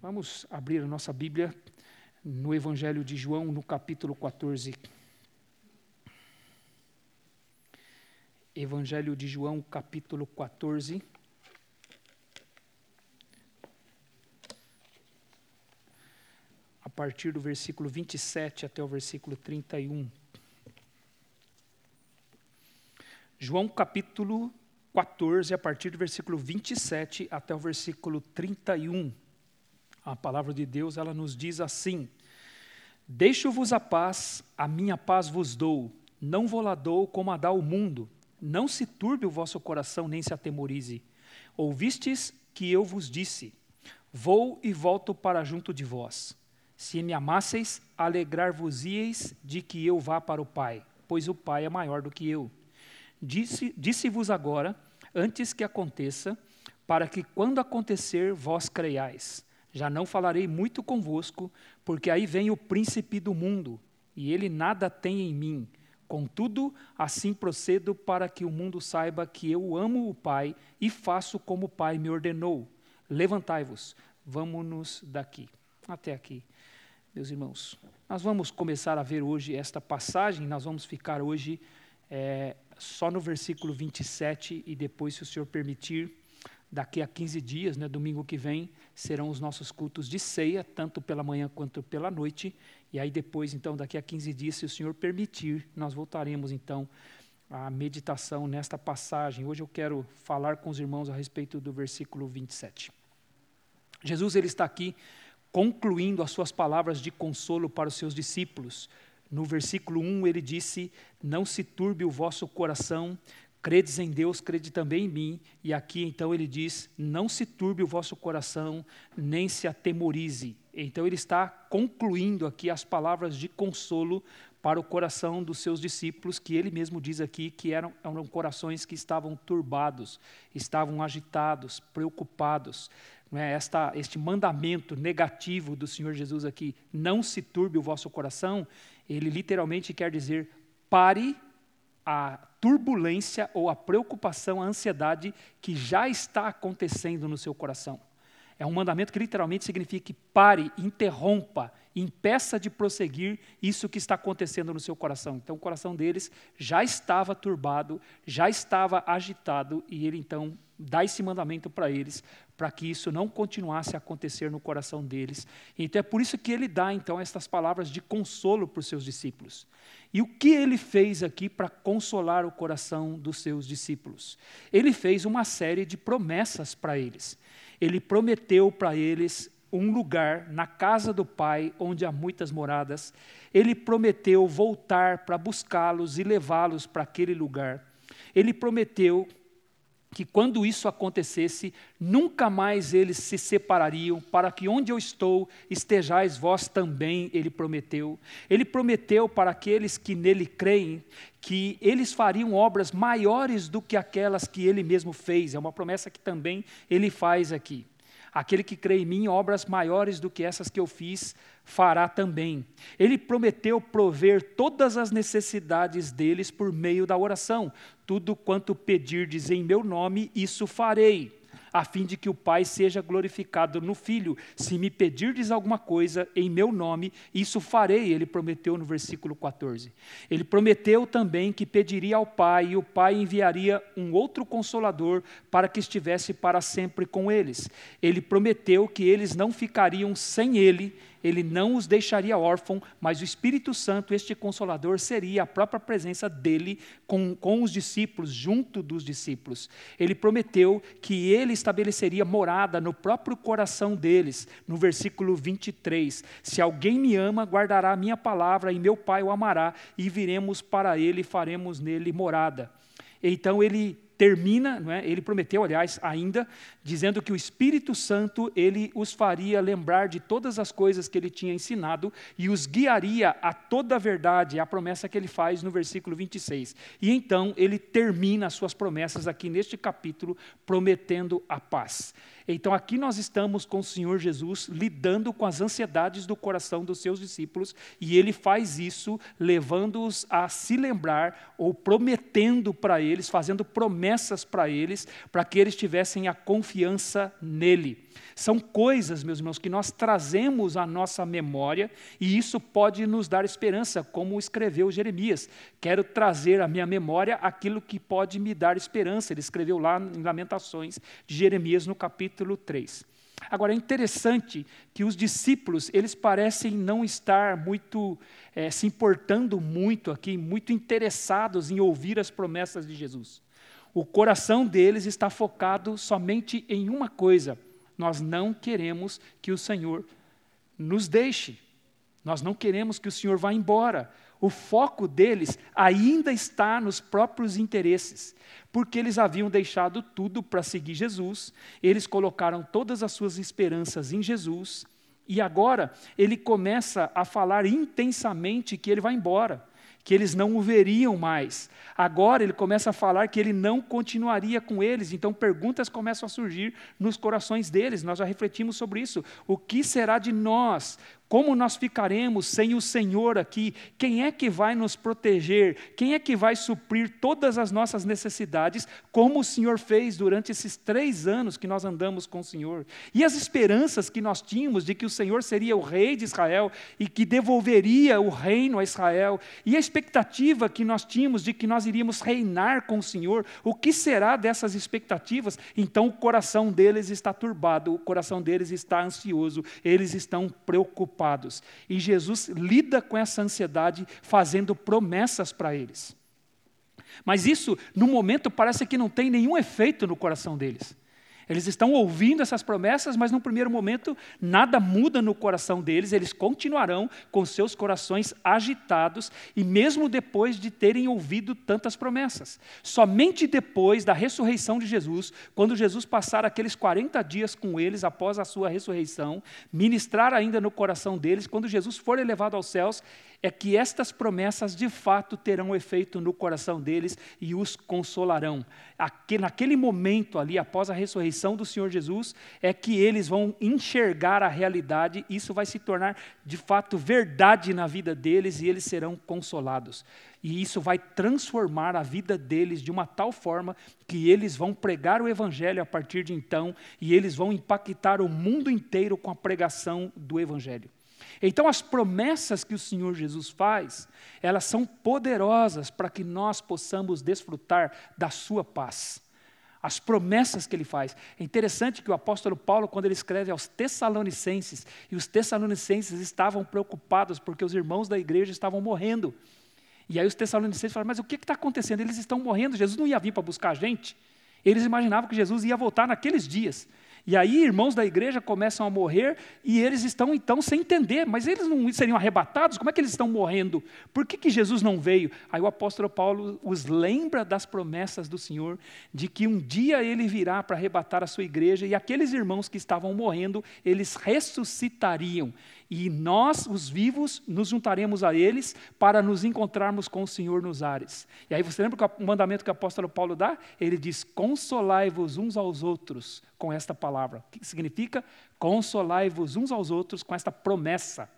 Vamos abrir a nossa Bíblia no Evangelho de João, no capítulo 14. Evangelho de João, capítulo 14. A partir do versículo 27 até o versículo 31. João capítulo 14, a partir do versículo 27 até o versículo 31. A palavra de Deus, ela nos diz assim: Deixo-vos a paz, a minha paz vos dou, não vou lá dou como a dá o mundo. Não se turbe o vosso coração, nem se atemorize. Ouvistes que eu vos disse: Vou e volto para junto de vós. Se me amasseis, alegrar-vos-ieis de que eu vá para o Pai, pois o Pai é maior do que eu. Disse-vos disse agora, antes que aconteça, para que quando acontecer vós creiais. Já não falarei muito convosco, porque aí vem o príncipe do mundo, e ele nada tem em mim. Contudo, assim procedo para que o mundo saiba que eu amo o Pai e faço como o Pai me ordenou. Levantai-vos, vamos-nos daqui. Até aqui, meus irmãos. Nós vamos começar a ver hoje esta passagem, nós vamos ficar hoje é, só no versículo 27 e depois, se o Senhor permitir, daqui a 15 dias, né, domingo que vem, serão os nossos cultos de ceia, tanto pela manhã quanto pela noite. E aí depois, então, daqui a 15 dias, se o Senhor permitir, nós voltaremos então à meditação nesta passagem. Hoje eu quero falar com os irmãos a respeito do versículo 27. Jesus ele está aqui concluindo as suas palavras de consolo para os seus discípulos. No versículo 1 ele disse: Não se turbe o vosso coração, Credes em Deus, crede também em mim. E aqui então ele diz: Não se turbe o vosso coração, nem se atemorize. Então ele está concluindo aqui as palavras de consolo para o coração dos seus discípulos, que ele mesmo diz aqui que eram, eram corações que estavam turbados, estavam agitados, preocupados. É? Esta, este mandamento negativo do Senhor Jesus aqui, não se turbe o vosso coração, ele literalmente quer dizer: pare a turbulência ou a preocupação, a ansiedade que já está acontecendo no seu coração. É um mandamento que literalmente significa que pare, interrompa, impeça de prosseguir isso que está acontecendo no seu coração. Então, o coração deles já estava turbado, já estava agitado, e ele então dá esse mandamento para eles, para que isso não continuasse a acontecer no coração deles. Então, é por isso que ele dá então estas palavras de consolo para os seus discípulos. E o que ele fez aqui para consolar o coração dos seus discípulos? Ele fez uma série de promessas para eles. Ele prometeu para eles um lugar na casa do Pai, onde há muitas moradas. Ele prometeu voltar para buscá-los e levá-los para aquele lugar. Ele prometeu que quando isso acontecesse, nunca mais eles se separariam, para que onde eu estou estejais vós também, ele prometeu. Ele prometeu para aqueles que nele creem que eles fariam obras maiores do que aquelas que ele mesmo fez. É uma promessa que também ele faz aqui. Aquele que crê em mim, obras maiores do que essas que eu fiz, fará também. Ele prometeu prover todas as necessidades deles por meio da oração. Tudo quanto pedirdes em meu nome, isso farei a fim de que o Pai seja glorificado no Filho. Se me pedirdes alguma coisa em meu nome, isso farei, ele prometeu no versículo 14. Ele prometeu também que pediria ao Pai, e o Pai enviaria um outro consolador para que estivesse para sempre com eles. Ele prometeu que eles não ficariam sem ele ele não os deixaria órfãos, mas o Espírito Santo, este Consolador, seria a própria presença dele com, com os discípulos, junto dos discípulos. Ele prometeu que ele estabeleceria morada no próprio coração deles, no versículo 23. Se alguém me ama, guardará a minha palavra, e meu Pai o amará, e viremos para ele e faremos nele morada. Então ele termina, não é? ele prometeu, aliás, ainda, dizendo que o Espírito Santo ele os faria lembrar de todas as coisas que ele tinha ensinado e os guiaria a toda a verdade, a promessa que ele faz no versículo 26. E então ele termina as suas promessas aqui neste capítulo, prometendo a paz. Então aqui nós estamos com o Senhor Jesus lidando com as ansiedades do coração dos seus discípulos, e ele faz isso levando-os a se lembrar ou prometendo para eles, fazendo promessas para eles, para que eles tivessem a confiança nele. São coisas, meus irmãos, que nós trazemos à nossa memória e isso pode nos dar esperança, como escreveu Jeremias. Quero trazer à minha memória aquilo que pode me dar esperança. Ele escreveu lá em Lamentações de Jeremias, no capítulo 3. Agora, é interessante que os discípulos, eles parecem não estar muito, é, se importando muito aqui, muito interessados em ouvir as promessas de Jesus. O coração deles está focado somente em uma coisa: nós não queremos que o Senhor nos deixe, nós não queremos que o Senhor vá embora. O foco deles ainda está nos próprios interesses porque eles haviam deixado tudo para seguir Jesus, eles colocaram todas as suas esperanças em Jesus, e agora ele começa a falar intensamente que ele vai embora, que eles não o veriam mais. Agora ele começa a falar que ele não continuaria com eles, então perguntas começam a surgir nos corações deles, nós já refletimos sobre isso. O que será de nós? Como nós ficaremos sem o Senhor aqui? Quem é que vai nos proteger? Quem é que vai suprir todas as nossas necessidades, como o Senhor fez durante esses três anos que nós andamos com o Senhor? E as esperanças que nós tínhamos de que o Senhor seria o rei de Israel e que devolveria o reino a Israel, e a expectativa que nós tínhamos de que nós iríamos reinar com o Senhor, o que será dessas expectativas? Então o coração deles está turbado, o coração deles está ansioso, eles estão preocupados E Jesus lida com essa ansiedade fazendo promessas para eles. Mas isso, no momento, parece que não tem nenhum efeito no coração deles. Eles estão ouvindo essas promessas, mas no primeiro momento nada muda no coração deles, eles continuarão com seus corações agitados, e mesmo depois de terem ouvido tantas promessas. Somente depois da ressurreição de Jesus, quando Jesus passar aqueles 40 dias com eles após a sua ressurreição, ministrar ainda no coração deles, quando Jesus for elevado aos céus, é que estas promessas de fato terão efeito no coração deles e os consolarão. Aquele, naquele momento ali, após a ressurreição do Senhor Jesus, é que eles vão enxergar a realidade, isso vai se tornar de fato verdade na vida deles e eles serão consolados. E isso vai transformar a vida deles de uma tal forma que eles vão pregar o Evangelho a partir de então e eles vão impactar o mundo inteiro com a pregação do Evangelho. Então, as promessas que o Senhor Jesus faz, elas são poderosas para que nós possamos desfrutar da sua paz. As promessas que ele faz. É interessante que o apóstolo Paulo, quando ele escreve aos Tessalonicenses, e os Tessalonicenses estavam preocupados porque os irmãos da igreja estavam morrendo. E aí os Tessalonicenses falaram: Mas o que está acontecendo? Eles estão morrendo, Jesus não ia vir para buscar a gente. Eles imaginavam que Jesus ia voltar naqueles dias. E aí, irmãos da igreja começam a morrer e eles estão então sem entender, mas eles não seriam arrebatados? Como é que eles estão morrendo? Por que, que Jesus não veio? Aí o apóstolo Paulo os lembra das promessas do Senhor, de que um dia ele virá para arrebatar a sua igreja e aqueles irmãos que estavam morrendo, eles ressuscitariam e nós, os vivos, nos juntaremos a eles para nos encontrarmos com o Senhor nos ares. E aí você lembra o mandamento que o apóstolo Paulo dá? Ele diz: Consolai-vos uns aos outros com esta palavra. O que significa? Consolai-vos uns aos outros com esta promessa.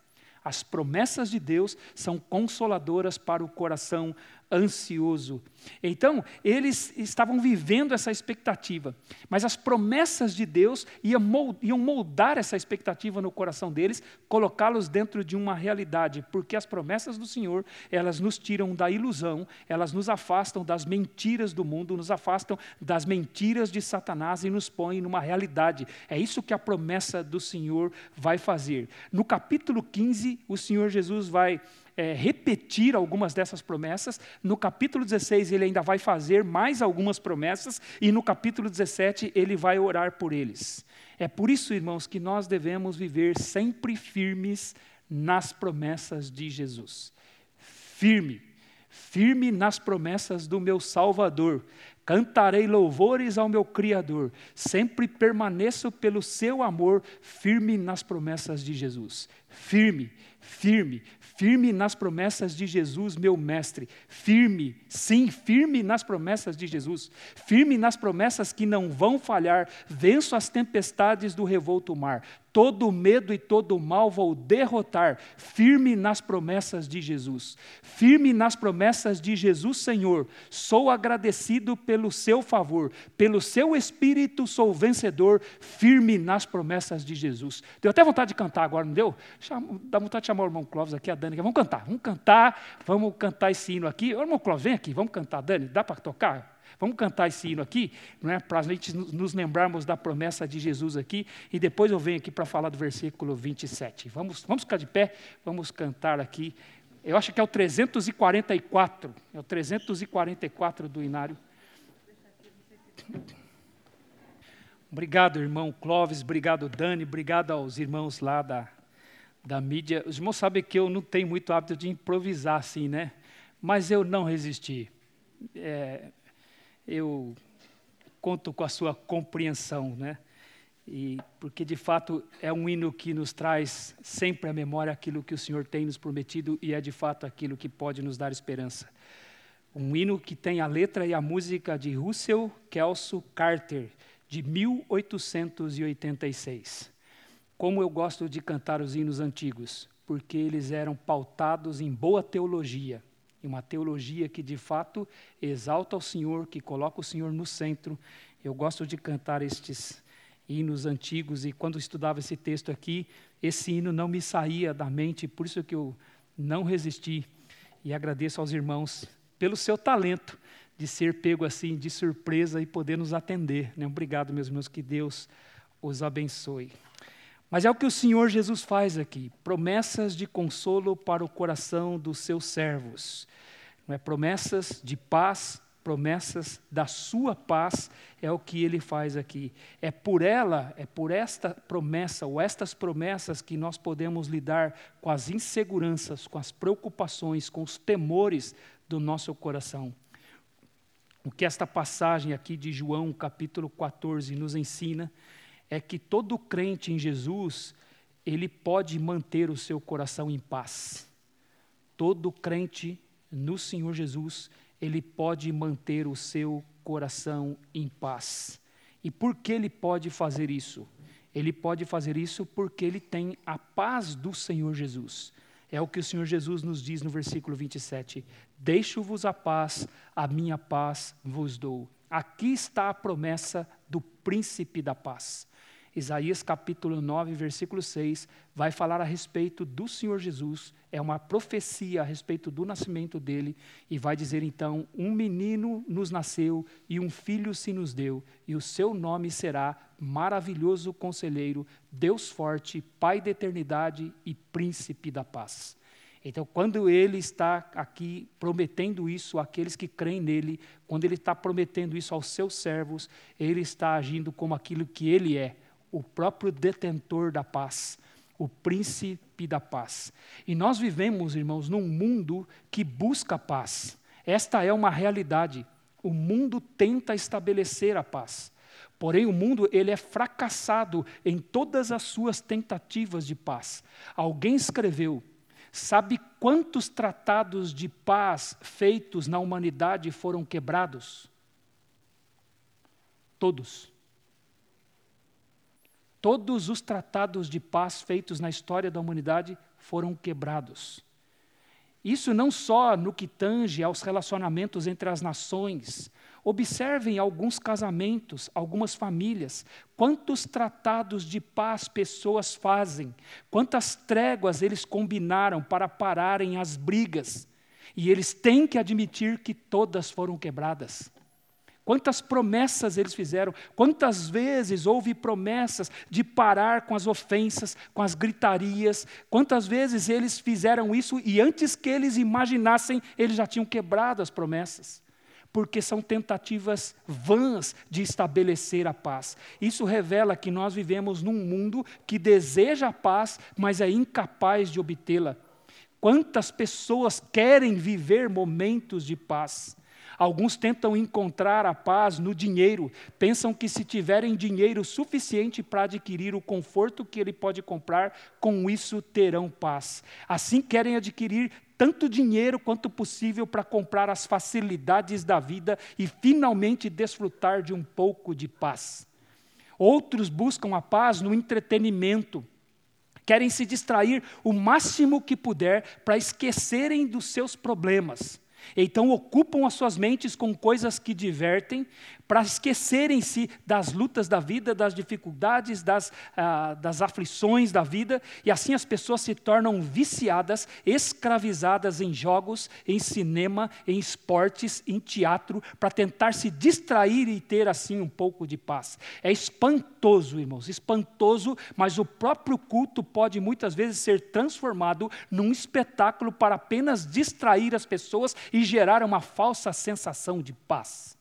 As promessas de Deus são consoladoras para o coração ansioso. Então, eles estavam vivendo essa expectativa, mas as promessas de Deus iam moldar essa expectativa no coração deles, colocá-los dentro de uma realidade, porque as promessas do Senhor, elas nos tiram da ilusão, elas nos afastam das mentiras do mundo, nos afastam das mentiras de Satanás e nos põem numa realidade. É isso que a promessa do Senhor vai fazer. No capítulo 15, o Senhor Jesus vai é, repetir algumas dessas promessas. No capítulo 16, ele ainda vai fazer mais algumas promessas, e no capítulo 17, ele vai orar por eles. É por isso, irmãos, que nós devemos viver sempre firmes nas promessas de Jesus. Firme, firme nas promessas do meu Salvador. Cantarei louvores ao meu Criador, sempre permaneço pelo seu amor, firme nas promessas de Jesus Firme, firme, firme nas promessas de Jesus, meu mestre. Firme, sim, firme nas promessas de Jesus. Firme nas promessas que não vão falhar. Venço as tempestades do revolto mar todo medo e todo mal vou derrotar, firme nas promessas de Jesus. Firme nas promessas de Jesus, Senhor. Sou agradecido pelo seu favor, pelo seu espírito sou vencedor, firme nas promessas de Jesus. Deu até vontade de cantar agora, não deu? Dá vontade de chamar o irmão Clóvis aqui, a Dani. Vamos cantar, vamos cantar, vamos cantar esse hino aqui. Ô, irmão Clóvis, vem aqui, vamos cantar, Dani. Dá para tocar? Vamos cantar esse hino aqui, não é? para a gente nos lembrarmos da promessa de Jesus aqui, e depois eu venho aqui para falar do versículo 27. Vamos, vamos ficar de pé, vamos cantar aqui. Eu acho que é o 344, é o 344 do Inário. Obrigado, irmão Clóvis, obrigado, Dani, obrigado aos irmãos lá da, da mídia. Os irmãos sabem que eu não tenho muito hábito de improvisar assim, né? Mas eu não resisti. É, eu conto com a sua compreensão, né? E porque de fato é um hino que nos traz sempre à memória aquilo que o Senhor tem nos prometido e é de fato aquilo que pode nos dar esperança. Um hino que tem a letra e a música de Russell Kelso Carter, de 1886. Como eu gosto de cantar os hinos antigos, porque eles eram pautados em boa teologia e uma teologia que de fato exalta o Senhor, que coloca o Senhor no centro. Eu gosto de cantar estes hinos antigos e quando estudava esse texto aqui, esse hino não me saía da mente, por isso que eu não resisti e agradeço aos irmãos pelo seu talento de ser pego assim de surpresa e poder nos atender. Né? Obrigado, meus irmãos, que Deus os abençoe. Mas é o que o Senhor Jesus faz aqui: promessas de consolo para o coração dos seus servos. Não é? Promessas de paz, promessas da sua paz, é o que ele faz aqui. É por ela, é por esta promessa, ou estas promessas, que nós podemos lidar com as inseguranças, com as preocupações, com os temores do nosso coração. O que esta passagem aqui de João, capítulo 14, nos ensina é que todo crente em Jesus, ele pode manter o seu coração em paz. Todo crente no Senhor Jesus, ele pode manter o seu coração em paz. E por que ele pode fazer isso? Ele pode fazer isso porque ele tem a paz do Senhor Jesus. É o que o Senhor Jesus nos diz no versículo 27. Deixo-vos a paz, a minha paz vos dou. Aqui está a promessa do príncipe da paz. Isaías capítulo 9, versículo 6, vai falar a respeito do Senhor Jesus, é uma profecia a respeito do nascimento dele, e vai dizer então: Um menino nos nasceu e um filho se nos deu, e o seu nome será Maravilhoso Conselheiro, Deus Forte, Pai da Eternidade e Príncipe da Paz. Então, quando ele está aqui prometendo isso àqueles que creem nele, quando ele está prometendo isso aos seus servos, ele está agindo como aquilo que ele é, o próprio detentor da paz, o príncipe da paz. E nós vivemos, irmãos, num mundo que busca paz. Esta é uma realidade. O mundo tenta estabelecer a paz. Porém, o mundo ele é fracassado em todas as suas tentativas de paz. Alguém escreveu: sabe quantos tratados de paz feitos na humanidade foram quebrados? Todos. Todos os tratados de paz feitos na história da humanidade foram quebrados. Isso não só no que tange aos relacionamentos entre as nações. Observem alguns casamentos, algumas famílias, quantos tratados de paz pessoas fazem, quantas tréguas eles combinaram para pararem as brigas. E eles têm que admitir que todas foram quebradas. Quantas promessas eles fizeram, quantas vezes houve promessas de parar com as ofensas, com as gritarias, quantas vezes eles fizeram isso e antes que eles imaginassem, eles já tinham quebrado as promessas. Porque são tentativas vãs de estabelecer a paz. Isso revela que nós vivemos num mundo que deseja a paz, mas é incapaz de obtê-la. Quantas pessoas querem viver momentos de paz, Alguns tentam encontrar a paz no dinheiro, pensam que se tiverem dinheiro suficiente para adquirir o conforto que ele pode comprar, com isso terão paz. Assim querem adquirir tanto dinheiro quanto possível para comprar as facilidades da vida e finalmente desfrutar de um pouco de paz. Outros buscam a paz no entretenimento. Querem se distrair o máximo que puder para esquecerem dos seus problemas. Então ocupam as suas mentes com coisas que divertem, para esquecerem-se das lutas da vida, das dificuldades, das, ah, das aflições da vida, e assim as pessoas se tornam viciadas, escravizadas em jogos, em cinema, em esportes, em teatro, para tentar se distrair e ter assim um pouco de paz. É espantoso, irmãos, espantoso, mas o próprio culto pode muitas vezes ser transformado num espetáculo para apenas distrair as pessoas e gerar uma falsa sensação de paz.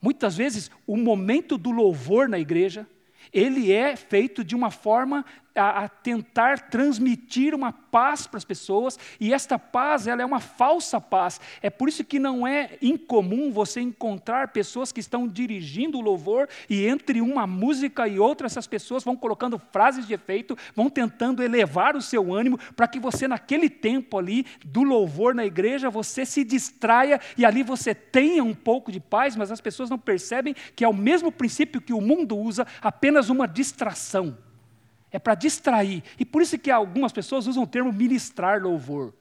Muitas vezes, o momento do louvor na igreja, ele é feito de uma forma a, a, tentar transmitir uma paz para as pessoas, e esta paz ela é uma falsa paz. É por isso que não é incomum você encontrar pessoas que estão dirigindo o louvor e entre uma música e outra essas pessoas vão colocando frases de efeito, vão tentando elevar o seu ânimo para que você naquele tempo ali do louvor na igreja você se distraia e ali você tenha um pouco de paz, mas as pessoas não percebem que é o mesmo princípio que o mundo usa, apenas uma distração é para distrair. E por isso que algumas pessoas usam o termo ministrar louvor.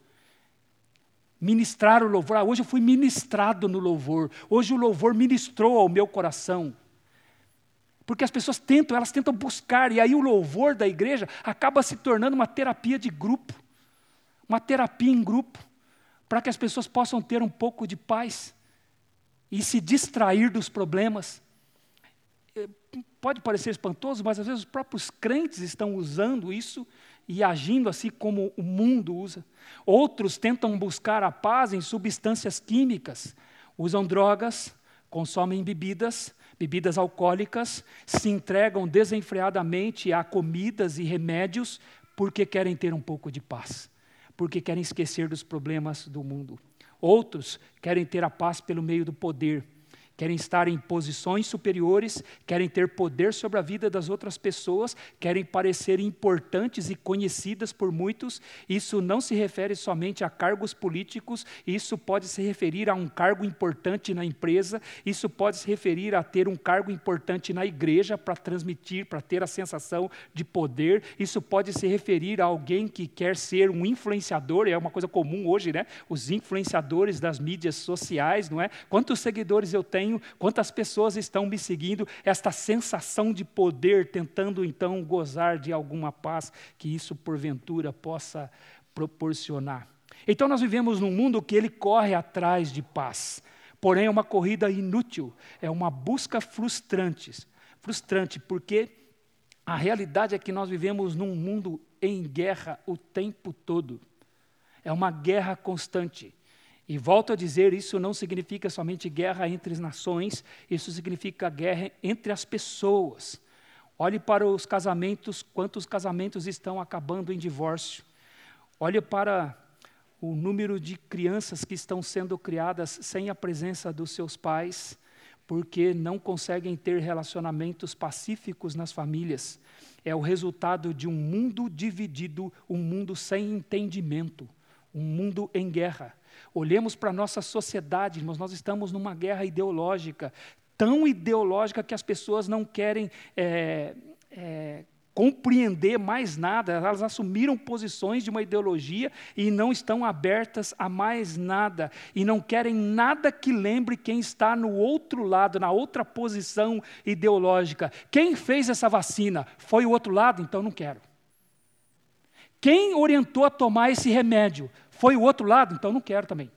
Ministrar o louvor. Ah, hoje eu fui ministrado no louvor. Hoje o louvor ministrou ao meu coração. Porque as pessoas tentam, elas tentam buscar, e aí o louvor da igreja acaba se tornando uma terapia de grupo, uma terapia em grupo, para que as pessoas possam ter um pouco de paz e se distrair dos problemas pode parecer espantoso, mas às vezes os próprios crentes estão usando isso e agindo assim como o mundo usa. Outros tentam buscar a paz em substâncias químicas, usam drogas, consomem bebidas, bebidas alcoólicas, se entregam desenfreadamente a comidas e remédios porque querem ter um pouco de paz, porque querem esquecer dos problemas do mundo. Outros querem ter a paz pelo meio do poder querem estar em posições superiores, querem ter poder sobre a vida das outras pessoas, querem parecer importantes e conhecidas por muitos. Isso não se refere somente a cargos políticos, isso pode se referir a um cargo importante na empresa, isso pode se referir a ter um cargo importante na igreja para transmitir, para ter a sensação de poder, isso pode se referir a alguém que quer ser um influenciador, é uma coisa comum hoje, né? Os influenciadores das mídias sociais, não é? Quantos seguidores eu tenho? Tenho, quantas pessoas estão me seguindo, esta sensação de poder, tentando então gozar de alguma paz que isso porventura possa proporcionar. Então nós vivemos num mundo que ele corre atrás de paz, porém é uma corrida inútil, é uma busca frustrante, frustrante porque a realidade é que nós vivemos num mundo em guerra o tempo todo. É uma guerra constante. E volto a dizer, isso não significa somente guerra entre as nações, isso significa guerra entre as pessoas. Olhe para os casamentos, quantos casamentos estão acabando em divórcio. Olhe para o número de crianças que estão sendo criadas sem a presença dos seus pais, porque não conseguem ter relacionamentos pacíficos nas famílias. É o resultado de um mundo dividido, um mundo sem entendimento, um mundo em guerra. Olhemos para a nossa sociedade, irmãos, nós estamos numa guerra ideológica, tão ideológica que as pessoas não querem é, é, compreender mais nada, elas assumiram posições de uma ideologia e não estão abertas a mais nada, e não querem nada que lembre quem está no outro lado, na outra posição ideológica. Quem fez essa vacina? Foi o outro lado? Então não quero. Quem orientou a tomar esse remédio? Foi o outro lado, então não quero também.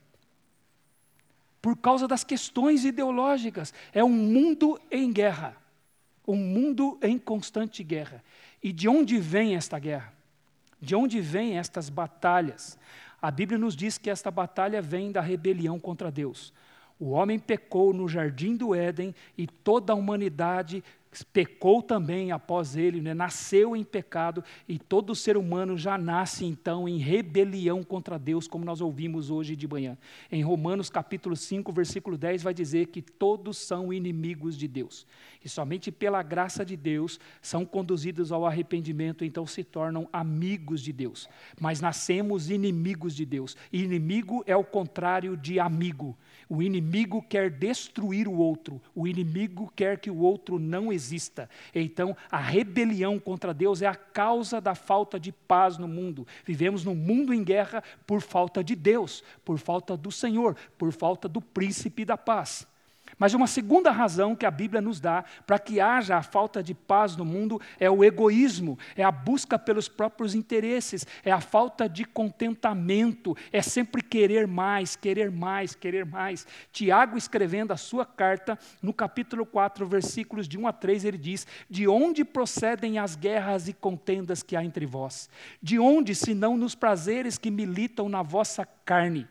Por causa das questões ideológicas. É um mundo em guerra. Um mundo em constante guerra. E de onde vem esta guerra? De onde vêm estas batalhas? A Bíblia nos diz que esta batalha vem da rebelião contra Deus. O homem pecou no jardim do Éden e toda a humanidade pecou também após ele, né? nasceu em pecado, e todo ser humano já nasce então em rebelião contra Deus, como nós ouvimos hoje de manhã. Em Romanos capítulo 5, versículo 10, vai dizer que todos são inimigos de Deus. E somente pela graça de Deus são conduzidos ao arrependimento, então se tornam amigos de Deus. Mas nascemos inimigos de Deus. E inimigo é o contrário de amigo. O inimigo quer destruir o outro, o inimigo quer que o outro não exista. Então, a rebelião contra Deus é a causa da falta de paz no mundo. Vivemos num mundo em guerra por falta de Deus, por falta do Senhor, por falta do príncipe da paz. Mas uma segunda razão que a Bíblia nos dá para que haja a falta de paz no mundo é o egoísmo, é a busca pelos próprios interesses, é a falta de contentamento, é sempre querer mais, querer mais, querer mais. Tiago, escrevendo a sua carta, no capítulo 4, versículos de 1 a 3, ele diz: De onde procedem as guerras e contendas que há entre vós? De onde, senão nos prazeres que militam na vossa carne?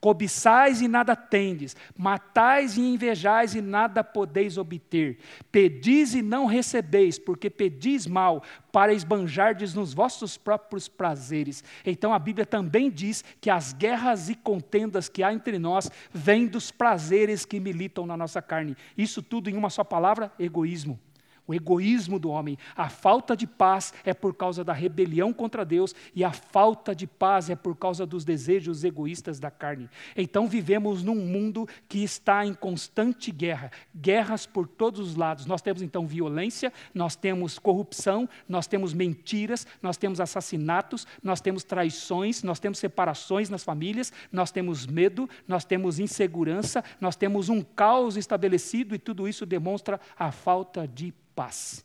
Cobiçais e nada tendes, matais e invejais e nada podeis obter. Pedis e não recebeis, porque pedis mal, para esbanjardes nos vossos próprios prazeres. Então a Bíblia também diz que as guerras e contendas que há entre nós vêm dos prazeres que militam na nossa carne. Isso tudo em uma só palavra: egoísmo o egoísmo do homem. A falta de paz é por causa da rebelião contra Deus e a falta de paz é por causa dos desejos egoístas da carne. Então vivemos num mundo que está em constante guerra, guerras por todos os lados. Nós temos então violência, nós temos corrupção, nós temos mentiras, nós temos assassinatos, nós temos traições, nós temos separações nas famílias, nós temos medo, nós temos insegurança, nós temos um caos estabelecido e tudo isso demonstra a falta de paz.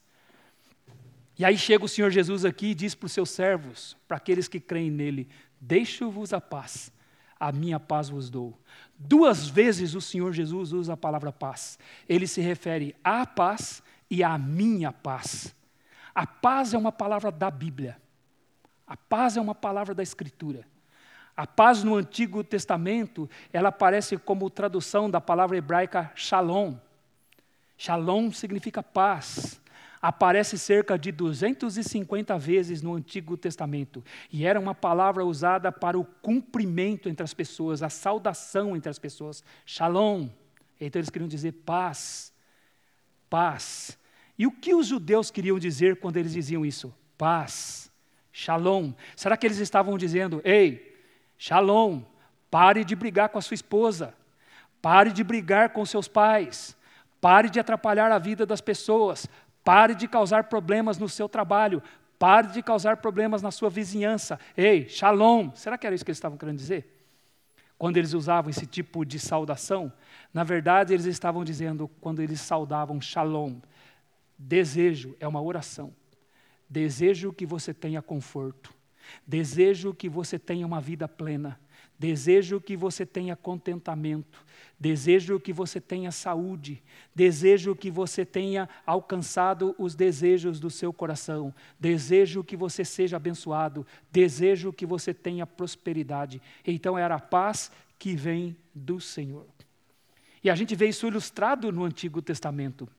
E aí chega o Senhor Jesus aqui e diz para os seus servos, para aqueles que creem nele: Deixo-vos a paz, a minha paz vos dou. Duas vezes o Senhor Jesus usa a palavra paz. Ele se refere à paz e à minha paz. A paz é uma palavra da Bíblia. A paz é uma palavra da Escritura. A paz no Antigo Testamento, ela aparece como tradução da palavra hebraica shalom, Shalom significa paz. Aparece cerca de 250 vezes no Antigo Testamento. E era uma palavra usada para o cumprimento entre as pessoas, a saudação entre as pessoas. Shalom. Então eles queriam dizer paz. Paz. E o que os judeus queriam dizer quando eles diziam isso? Paz. Shalom. Será que eles estavam dizendo, ei, shalom, pare de brigar com a sua esposa, pare de brigar com seus pais, Pare de atrapalhar a vida das pessoas. Pare de causar problemas no seu trabalho. Pare de causar problemas na sua vizinhança. Ei, shalom. Será que era isso que eles estavam querendo dizer? Quando eles usavam esse tipo de saudação, na verdade eles estavam dizendo, quando eles saudavam shalom, desejo é uma oração. Desejo que você tenha conforto. Desejo que você tenha uma vida plena. Desejo que você tenha contentamento, desejo que você tenha saúde, desejo que você tenha alcançado os desejos do seu coração, desejo que você seja abençoado, desejo que você tenha prosperidade. Então era a paz que vem do Senhor. E a gente vê isso ilustrado no Antigo Testamento.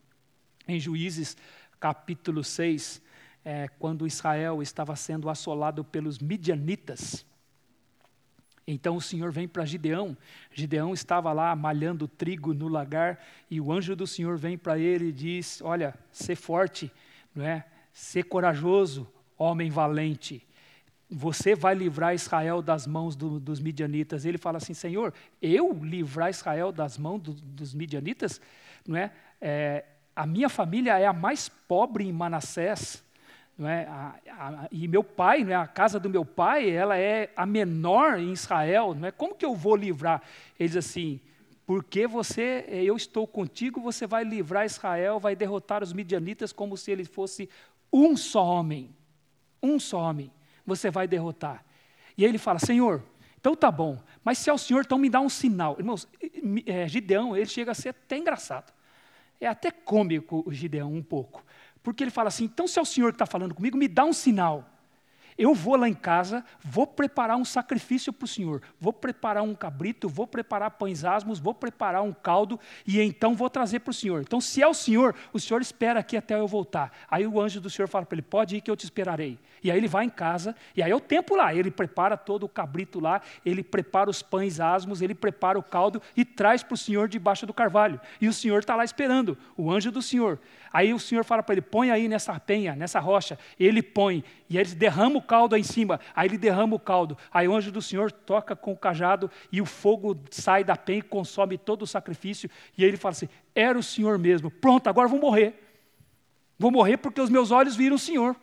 Em Juízes, capítulo 6, é, quando Israel estava sendo assolado pelos midianitas. Então o Senhor vem para Gideão. Gideão estava lá malhando trigo no lagar e o anjo do Senhor vem para ele e diz: Olha, ser forte, não é? Ser corajoso, homem valente. Você vai livrar Israel das mãos do, dos midianitas. Ele fala assim: Senhor, eu livrar Israel das mãos do, dos midianitas, não é? é? A minha família é a mais pobre em Manassés não é? A, a, e meu pai, não é? a casa do meu pai, ela é a menor em Israel. Não é? Como que eu vou livrar? Ele diz assim, porque você, eu estou contigo, você vai livrar Israel, vai derrotar os midianitas como se ele fosse um só homem. Um só homem. Você vai derrotar. E aí ele fala, Senhor, então tá bom, mas se é o Senhor, então me dá um sinal. Irmãos, é, Gideão, ele chega a ser até engraçado. É até cômico o Gideão um pouco. Porque ele fala assim: então, se é o Senhor que está falando comigo, me dá um sinal. Eu vou lá em casa, vou preparar um sacrifício para o Senhor, vou preparar um cabrito, vou preparar pães asmos, vou preparar um caldo e então vou trazer para o Senhor. Então, se é o Senhor, o Senhor espera aqui até eu voltar. Aí o anjo do Senhor fala para ele: pode ir que eu te esperarei. E aí ele vai em casa, e aí é o tempo lá, ele prepara todo o cabrito lá, ele prepara os pães asmos, ele prepara o caldo e traz para o Senhor debaixo do carvalho. E o Senhor está lá esperando, o anjo do Senhor. Aí o Senhor fala para ele: põe aí nessa penha, nessa rocha. Ele põe, e ele derrama o caldo aí em cima. Aí ele derrama o caldo. Aí o anjo do Senhor toca com o cajado e o fogo sai da penha e consome todo o sacrifício. E aí ele fala assim: era o Senhor mesmo. Pronto, agora vou morrer. Vou morrer porque os meus olhos viram o Senhor.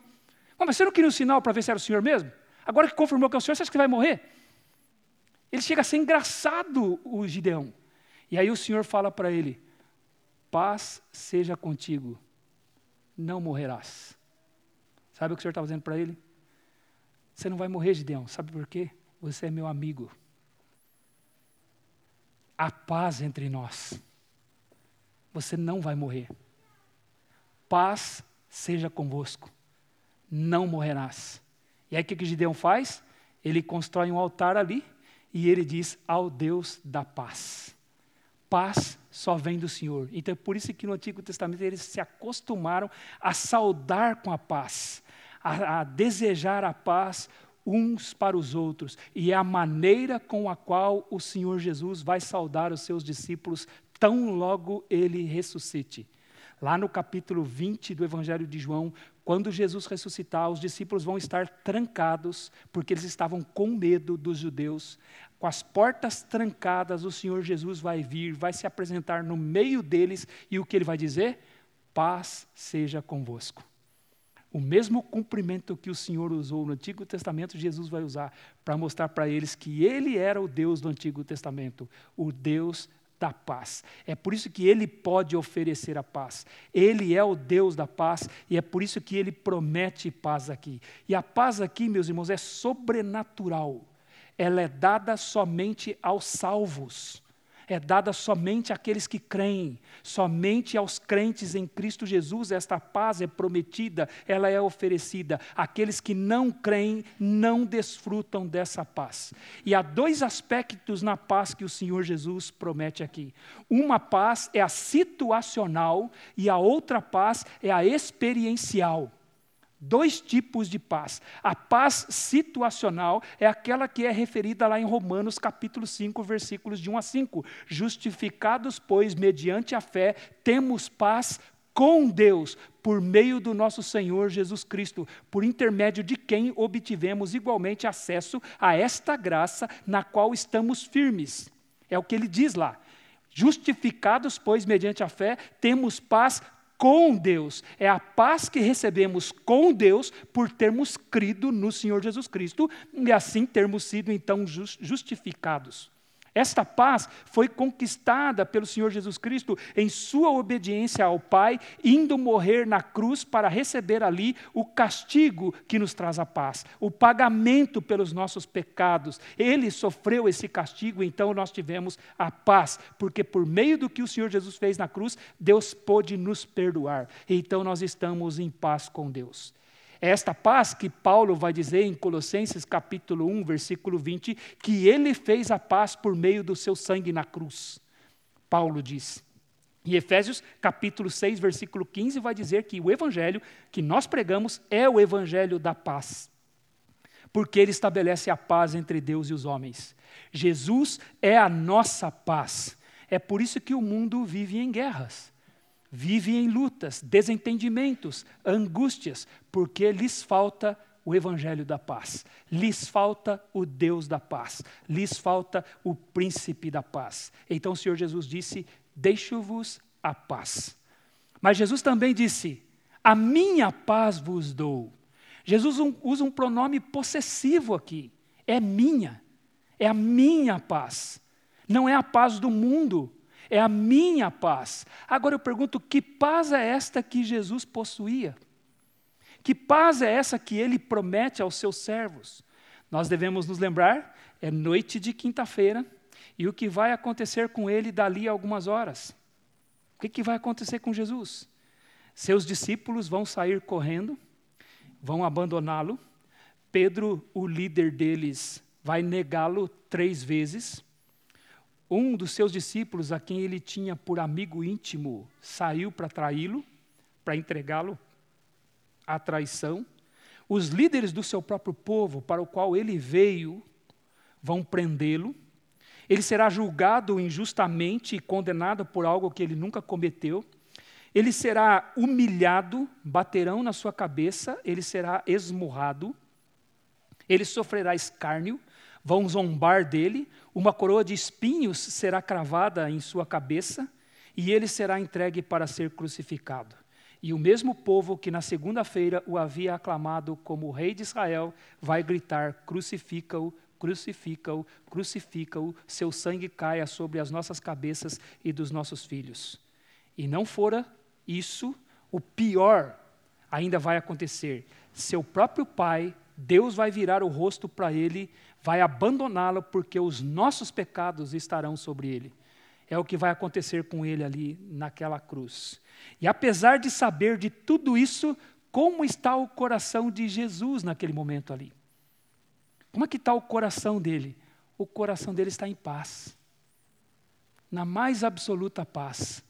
Mas você não queria um sinal para ver se era o Senhor mesmo? Agora que confirmou que é o Senhor, você acha que vai morrer? Ele chega a ser engraçado, o Gideão. E aí o Senhor fala para ele: Paz seja contigo, não morrerás. Sabe o que o Senhor está fazendo para ele? Você não vai morrer, Gideão. Sabe por quê? Você é meu amigo. Há paz entre nós. Você não vai morrer. Paz seja convosco. Não morrerás. E aí o que, que Gideão faz? Ele constrói um altar ali e ele diz ao Deus da paz. Paz só vem do Senhor. Então é por isso que no Antigo Testamento eles se acostumaram a saudar com a paz, a, a desejar a paz uns para os outros. E é a maneira com a qual o Senhor Jesus vai saudar os seus discípulos tão logo ele ressuscite. Lá no capítulo 20 do Evangelho de João, quando Jesus ressuscitar, os discípulos vão estar trancados, porque eles estavam com medo dos judeus. Com as portas trancadas, o Senhor Jesus vai vir, vai se apresentar no meio deles, e o que ele vai dizer? Paz seja convosco. O mesmo cumprimento que o Senhor usou no Antigo Testamento, Jesus vai usar para mostrar para eles que Ele era o Deus do Antigo Testamento, o Deus da paz. É por isso que ele pode oferecer a paz. Ele é o Deus da paz e é por isso que ele promete paz aqui. E a paz aqui, meus irmãos, é sobrenatural. Ela é dada somente aos salvos é dada somente àqueles que creem, somente aos crentes em Cristo Jesus esta paz é prometida, ela é oferecida. Aqueles que não creem não desfrutam dessa paz. E há dois aspectos na paz que o Senhor Jesus promete aqui. Uma paz é a situacional e a outra paz é a experiencial. Dois tipos de paz. A paz situacional é aquela que é referida lá em Romanos capítulo 5, versículos de 1 a 5. Justificados, pois, mediante a fé, temos paz com Deus por meio do nosso Senhor Jesus Cristo, por intermédio de quem obtivemos igualmente acesso a esta graça na qual estamos firmes. É o que ele diz lá. Justificados, pois, mediante a fé, temos paz com Deus. É a paz que recebemos com Deus por termos crido no Senhor Jesus Cristo e assim termos sido então justificados. Esta paz foi conquistada pelo Senhor Jesus Cristo em sua obediência ao Pai, indo morrer na cruz para receber ali o castigo que nos traz a paz, o pagamento pelos nossos pecados. Ele sofreu esse castigo, então nós tivemos a paz, porque por meio do que o Senhor Jesus fez na cruz, Deus pôde nos perdoar. Então nós estamos em paz com Deus. É esta paz que Paulo vai dizer em Colossenses capítulo 1, versículo 20, que ele fez a paz por meio do seu sangue na cruz. Paulo diz. Em Efésios capítulo 6, versículo 15, vai dizer que o evangelho que nós pregamos é o evangelho da paz. Porque ele estabelece a paz entre Deus e os homens. Jesus é a nossa paz. É por isso que o mundo vive em guerras vive em lutas, desentendimentos, angústias, porque lhes falta o evangelho da paz, lhes falta o Deus da paz, lhes falta o príncipe da paz. Então o Senhor Jesus disse: Deixo-vos a paz. Mas Jesus também disse: A minha paz vos dou. Jesus usa um pronome possessivo aqui. É minha. É a minha paz. Não é a paz do mundo, é a minha paz. Agora eu pergunto: que paz é esta que Jesus possuía? Que paz é essa que ele promete aos seus servos? Nós devemos nos lembrar, é noite de quinta-feira, e o que vai acontecer com ele dali a algumas horas? O que, que vai acontecer com Jesus? Seus discípulos vão sair correndo, vão abandoná-lo, Pedro, o líder deles, vai negá-lo três vezes. Um dos seus discípulos, a quem ele tinha por amigo íntimo, saiu para traí-lo, para entregá-lo à traição. Os líderes do seu próprio povo, para o qual ele veio, vão prendê-lo. Ele será julgado injustamente e condenado por algo que ele nunca cometeu. Ele será humilhado, baterão na sua cabeça, ele será esmurrado, ele sofrerá escárnio, vão zombar dele, uma coroa de espinhos será cravada em sua cabeça, e ele será entregue para ser crucificado. E o mesmo povo que na segunda-feira o havia aclamado como rei de Israel vai gritar: crucifica-o, crucifica-o, crucifica-o, seu sangue caia sobre as nossas cabeças e dos nossos filhos. E não fora isso, o pior ainda vai acontecer. Seu próprio pai, Deus vai virar o rosto para ele, vai abandoná-lo, porque os nossos pecados estarão sobre ele. É o que vai acontecer com ele ali naquela cruz. E apesar de saber de tudo isso, como está o coração de Jesus naquele momento ali? Como é que está o coração dele? O coração dele está em paz. Na mais absoluta paz.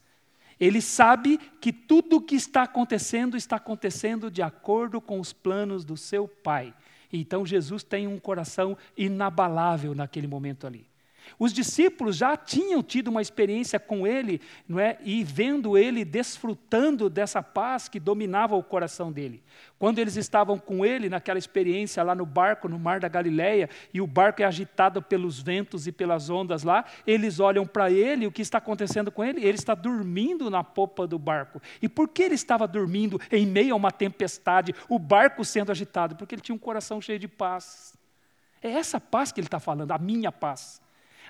Ele sabe que tudo o que está acontecendo está acontecendo de acordo com os planos do seu Pai. Então Jesus tem um coração inabalável naquele momento ali. Os discípulos já tinham tido uma experiência com ele, não é? E vendo ele desfrutando dessa paz que dominava o coração dele. Quando eles estavam com ele naquela experiência lá no barco, no mar da Galileia, e o barco é agitado pelos ventos e pelas ondas lá, eles olham para ele, o que está acontecendo com ele? Ele está dormindo na popa do barco. E por que ele estava dormindo em meio a uma tempestade, o barco sendo agitado? Porque ele tinha um coração cheio de paz. É essa paz que ele está falando, a minha paz.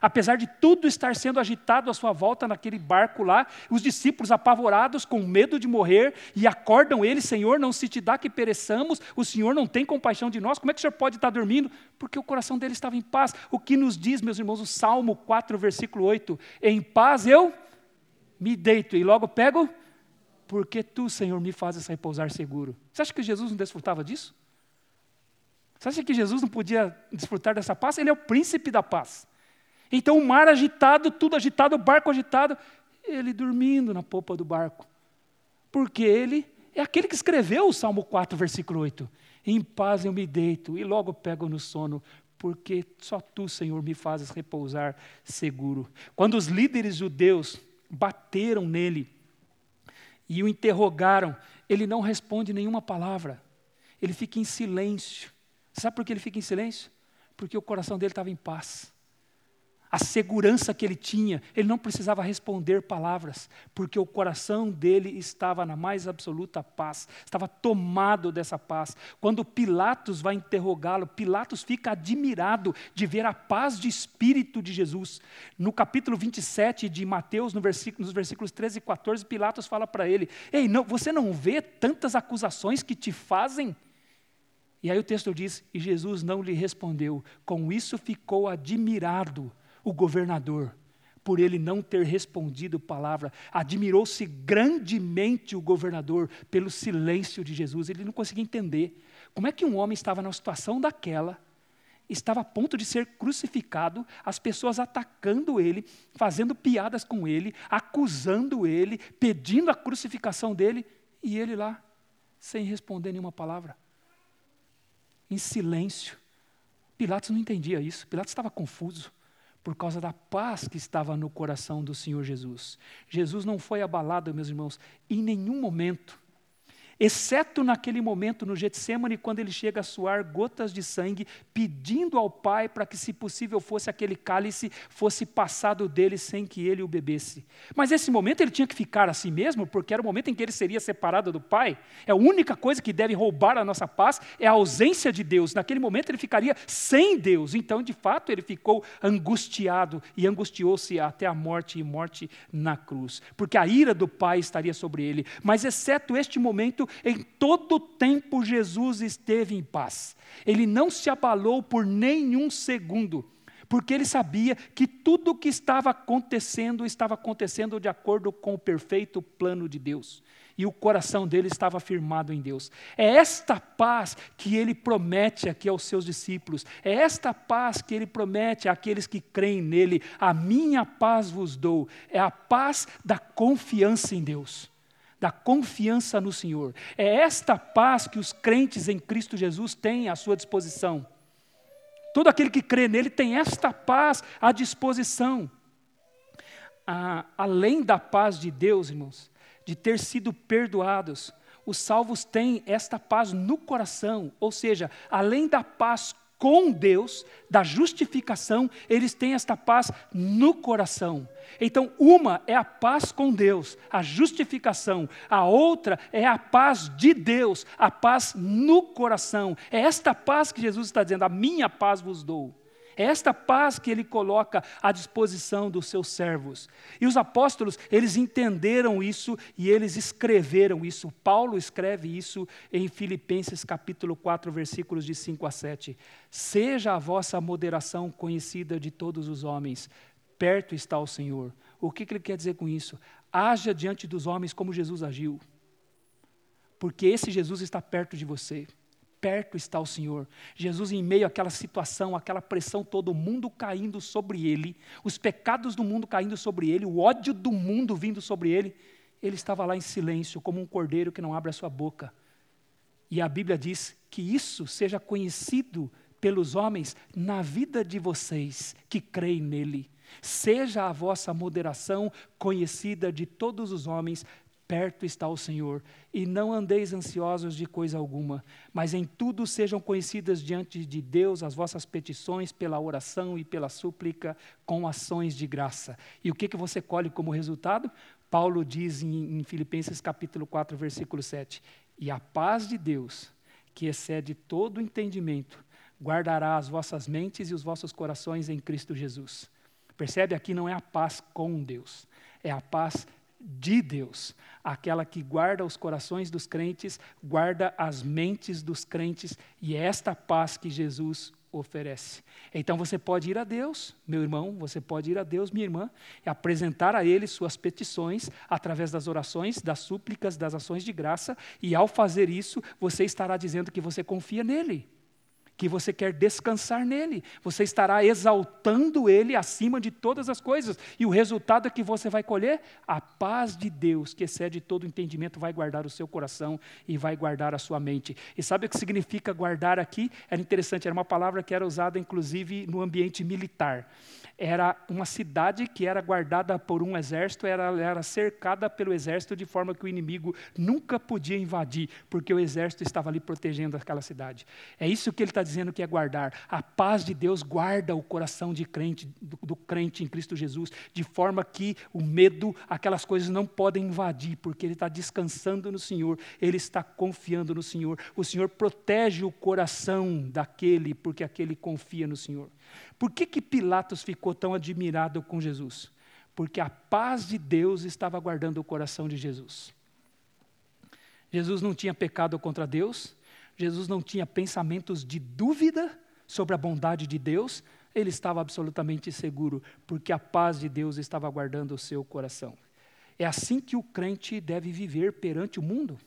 Apesar de tudo estar sendo agitado à sua volta naquele barco lá, os discípulos apavorados, com medo de morrer, e acordam ele: Senhor, não se te dá que pereçamos, o Senhor não tem compaixão de nós, como é que o Senhor pode estar dormindo? Porque o coração dele estava em paz. O que nos diz, meus irmãos, o Salmo 4, versículo 8: Em paz eu me deito e logo pego, porque tu, Senhor, me fazes repousar seguro. Você acha que Jesus não desfrutava disso? Você acha que Jesus não podia desfrutar dessa paz? Ele é o príncipe da paz. Então o mar agitado, tudo agitado, o barco agitado, ele dormindo na popa do barco. Porque ele é aquele que escreveu o Salmo 4, versículo 8. Em paz eu me deito e logo pego no sono, porque só tu, Senhor, me fazes repousar seguro. Quando os líderes judeus bateram nele e o interrogaram, ele não responde nenhuma palavra. Ele fica em silêncio. Sabe por que ele fica em silêncio? Porque o coração dele estava em paz a segurança que ele tinha, ele não precisava responder palavras, porque o coração dele estava na mais absoluta paz, estava tomado dessa paz. Quando Pilatos vai interrogá-lo, Pilatos fica admirado de ver a paz de espírito de Jesus. No capítulo 27 de Mateus, no versículo, nos versículos 13 e 14, Pilatos fala para ele: Ei, não, você não vê tantas acusações que te fazem? E aí o texto diz: E Jesus não lhe respondeu, com isso ficou admirado o governador, por ele não ter respondido palavra. Admirou-se grandemente o governador pelo silêncio de Jesus. Ele não conseguia entender como é que um homem estava na situação daquela, estava a ponto de ser crucificado, as pessoas atacando ele, fazendo piadas com ele, acusando ele, pedindo a crucificação dele, e ele lá, sem responder nenhuma palavra, em silêncio. Pilatos não entendia isso, Pilatos estava confuso por causa da paz que estava no coração do Senhor Jesus. Jesus não foi abalado, meus irmãos, em nenhum momento exceto naquele momento no Getsemane, quando ele chega a suar gotas de sangue, pedindo ao Pai para que, se possível, fosse aquele cálice fosse passado dele sem que ele o bebesse. Mas esse momento ele tinha que ficar assim mesmo, porque era o momento em que ele seria separado do Pai. É a única coisa que deve roubar a nossa paz é a ausência de Deus. Naquele momento ele ficaria sem Deus. Então, de fato, ele ficou angustiado e angustiou-se até a morte e morte na cruz, porque a ira do Pai estaria sobre ele. Mas exceto este momento, em todo tempo Jesus esteve em paz. Ele não se abalou por nenhum segundo, porque ele sabia que tudo o que estava acontecendo estava acontecendo de acordo com o perfeito plano de Deus. e o coração dele estava firmado em Deus. É esta paz que ele promete aqui aos seus discípulos, é esta paz que ele promete àqueles que creem nele: a minha paz vos dou, é a paz da confiança em Deus. Da confiança no Senhor. É esta paz que os crentes em Cristo Jesus têm à sua disposição. Todo aquele que crê nele tem esta paz à disposição. Ah, além da paz de Deus, irmãos, de ter sido perdoados, os salvos têm esta paz no coração, ou seja, além da paz com Deus, da justificação, eles têm esta paz no coração. Então, uma é a paz com Deus, a justificação, a outra é a paz de Deus, a paz no coração. É esta paz que Jesus está dizendo: a minha paz vos dou. Esta paz que ele coloca à disposição dos seus servos. E os apóstolos, eles entenderam isso e eles escreveram isso. Paulo escreve isso em Filipenses capítulo 4, versículos de 5 a 7. Seja a vossa moderação conhecida de todos os homens, perto está o Senhor. O que, que ele quer dizer com isso? Haja diante dos homens como Jesus agiu. Porque esse Jesus está perto de você perto está o Senhor. Jesus, em meio àquela situação, aquela pressão, todo mundo caindo sobre ele, os pecados do mundo caindo sobre ele, o ódio do mundo vindo sobre ele, ele estava lá em silêncio, como um cordeiro que não abre a sua boca. E a Bíblia diz que isso seja conhecido pelos homens na vida de vocês que creem nele. Seja a vossa moderação conhecida de todos os homens, perto está o Senhor, e não andeis ansiosos de coisa alguma, mas em tudo sejam conhecidas diante de Deus as vossas petições pela oração e pela súplica com ações de graça. E o que, que você colhe como resultado? Paulo diz em, em Filipenses capítulo 4, versículo 7, e a paz de Deus, que excede todo entendimento, guardará as vossas mentes e os vossos corações em Cristo Jesus. Percebe? Aqui não é a paz com Deus, é a paz de Deus, aquela que guarda os corações dos crentes, guarda as mentes dos crentes, e é esta paz que Jesus oferece. Então você pode ir a Deus, meu irmão, você pode ir a Deus, minha irmã, e apresentar a Ele suas petições através das orações, das súplicas, das ações de graça, e ao fazer isso, você estará dizendo que você confia nele que você quer descansar nele. Você estará exaltando ele acima de todas as coisas. E o resultado é que você vai colher a paz de Deus, que excede todo entendimento, vai guardar o seu coração e vai guardar a sua mente. E sabe o que significa guardar aqui? Era interessante, era uma palavra que era usada inclusive no ambiente militar era uma cidade que era guardada por um exército, era, era cercada pelo exército de forma que o inimigo nunca podia invadir, porque o exército estava ali protegendo aquela cidade. É isso que ele está dizendo que é guardar. A paz de Deus guarda o coração de crente, do, do crente em Cristo Jesus, de forma que o medo, aquelas coisas não podem invadir, porque ele está descansando no Senhor, ele está confiando no Senhor. O Senhor protege o coração daquele, porque aquele confia no Senhor. Por que, que Pilatos ficou tão admirado com Jesus? Porque a paz de Deus estava guardando o coração de Jesus. Jesus não tinha pecado contra Deus, Jesus não tinha pensamentos de dúvida sobre a bondade de Deus, ele estava absolutamente seguro, porque a paz de Deus estava guardando o seu coração. É assim que o crente deve viver perante o mundo.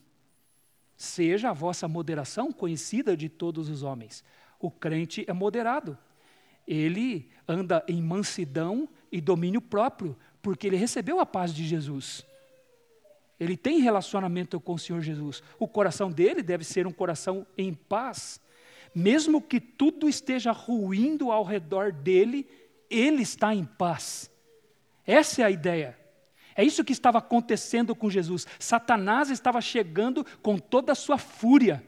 Seja a vossa moderação conhecida de todos os homens. O crente é moderado, ele anda em mansidão e domínio próprio, porque ele recebeu a paz de Jesus. Ele tem relacionamento com o Senhor Jesus. O coração dele deve ser um coração em paz. Mesmo que tudo esteja ruindo ao redor dele, ele está em paz. Essa é a ideia. É isso que estava acontecendo com Jesus. Satanás estava chegando com toda a sua fúria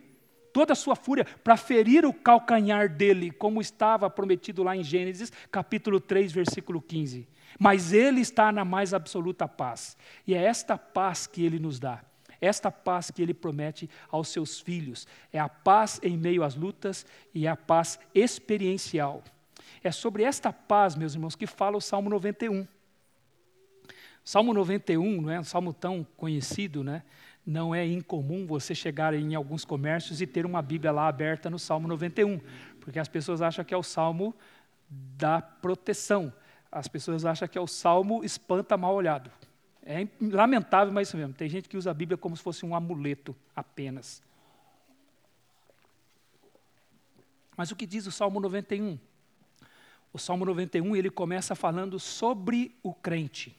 toda a sua fúria para ferir o calcanhar dele, como estava prometido lá em Gênesis, capítulo 3, versículo 15. Mas ele está na mais absoluta paz. E é esta paz que ele nos dá. Esta paz que ele promete aos seus filhos. É a paz em meio às lutas e é a paz experiencial. É sobre esta paz, meus irmãos, que fala o Salmo 91. Salmo 91 não é um salmo tão conhecido, né? Não é incomum você chegar em alguns comércios e ter uma Bíblia lá aberta no Salmo 91, porque as pessoas acham que é o salmo da proteção. As pessoas acham que é o salmo espanta mal olhado. É lamentável, mas isso mesmo. Tem gente que usa a Bíblia como se fosse um amuleto apenas. Mas o que diz o Salmo 91? O Salmo 91 ele começa falando sobre o crente.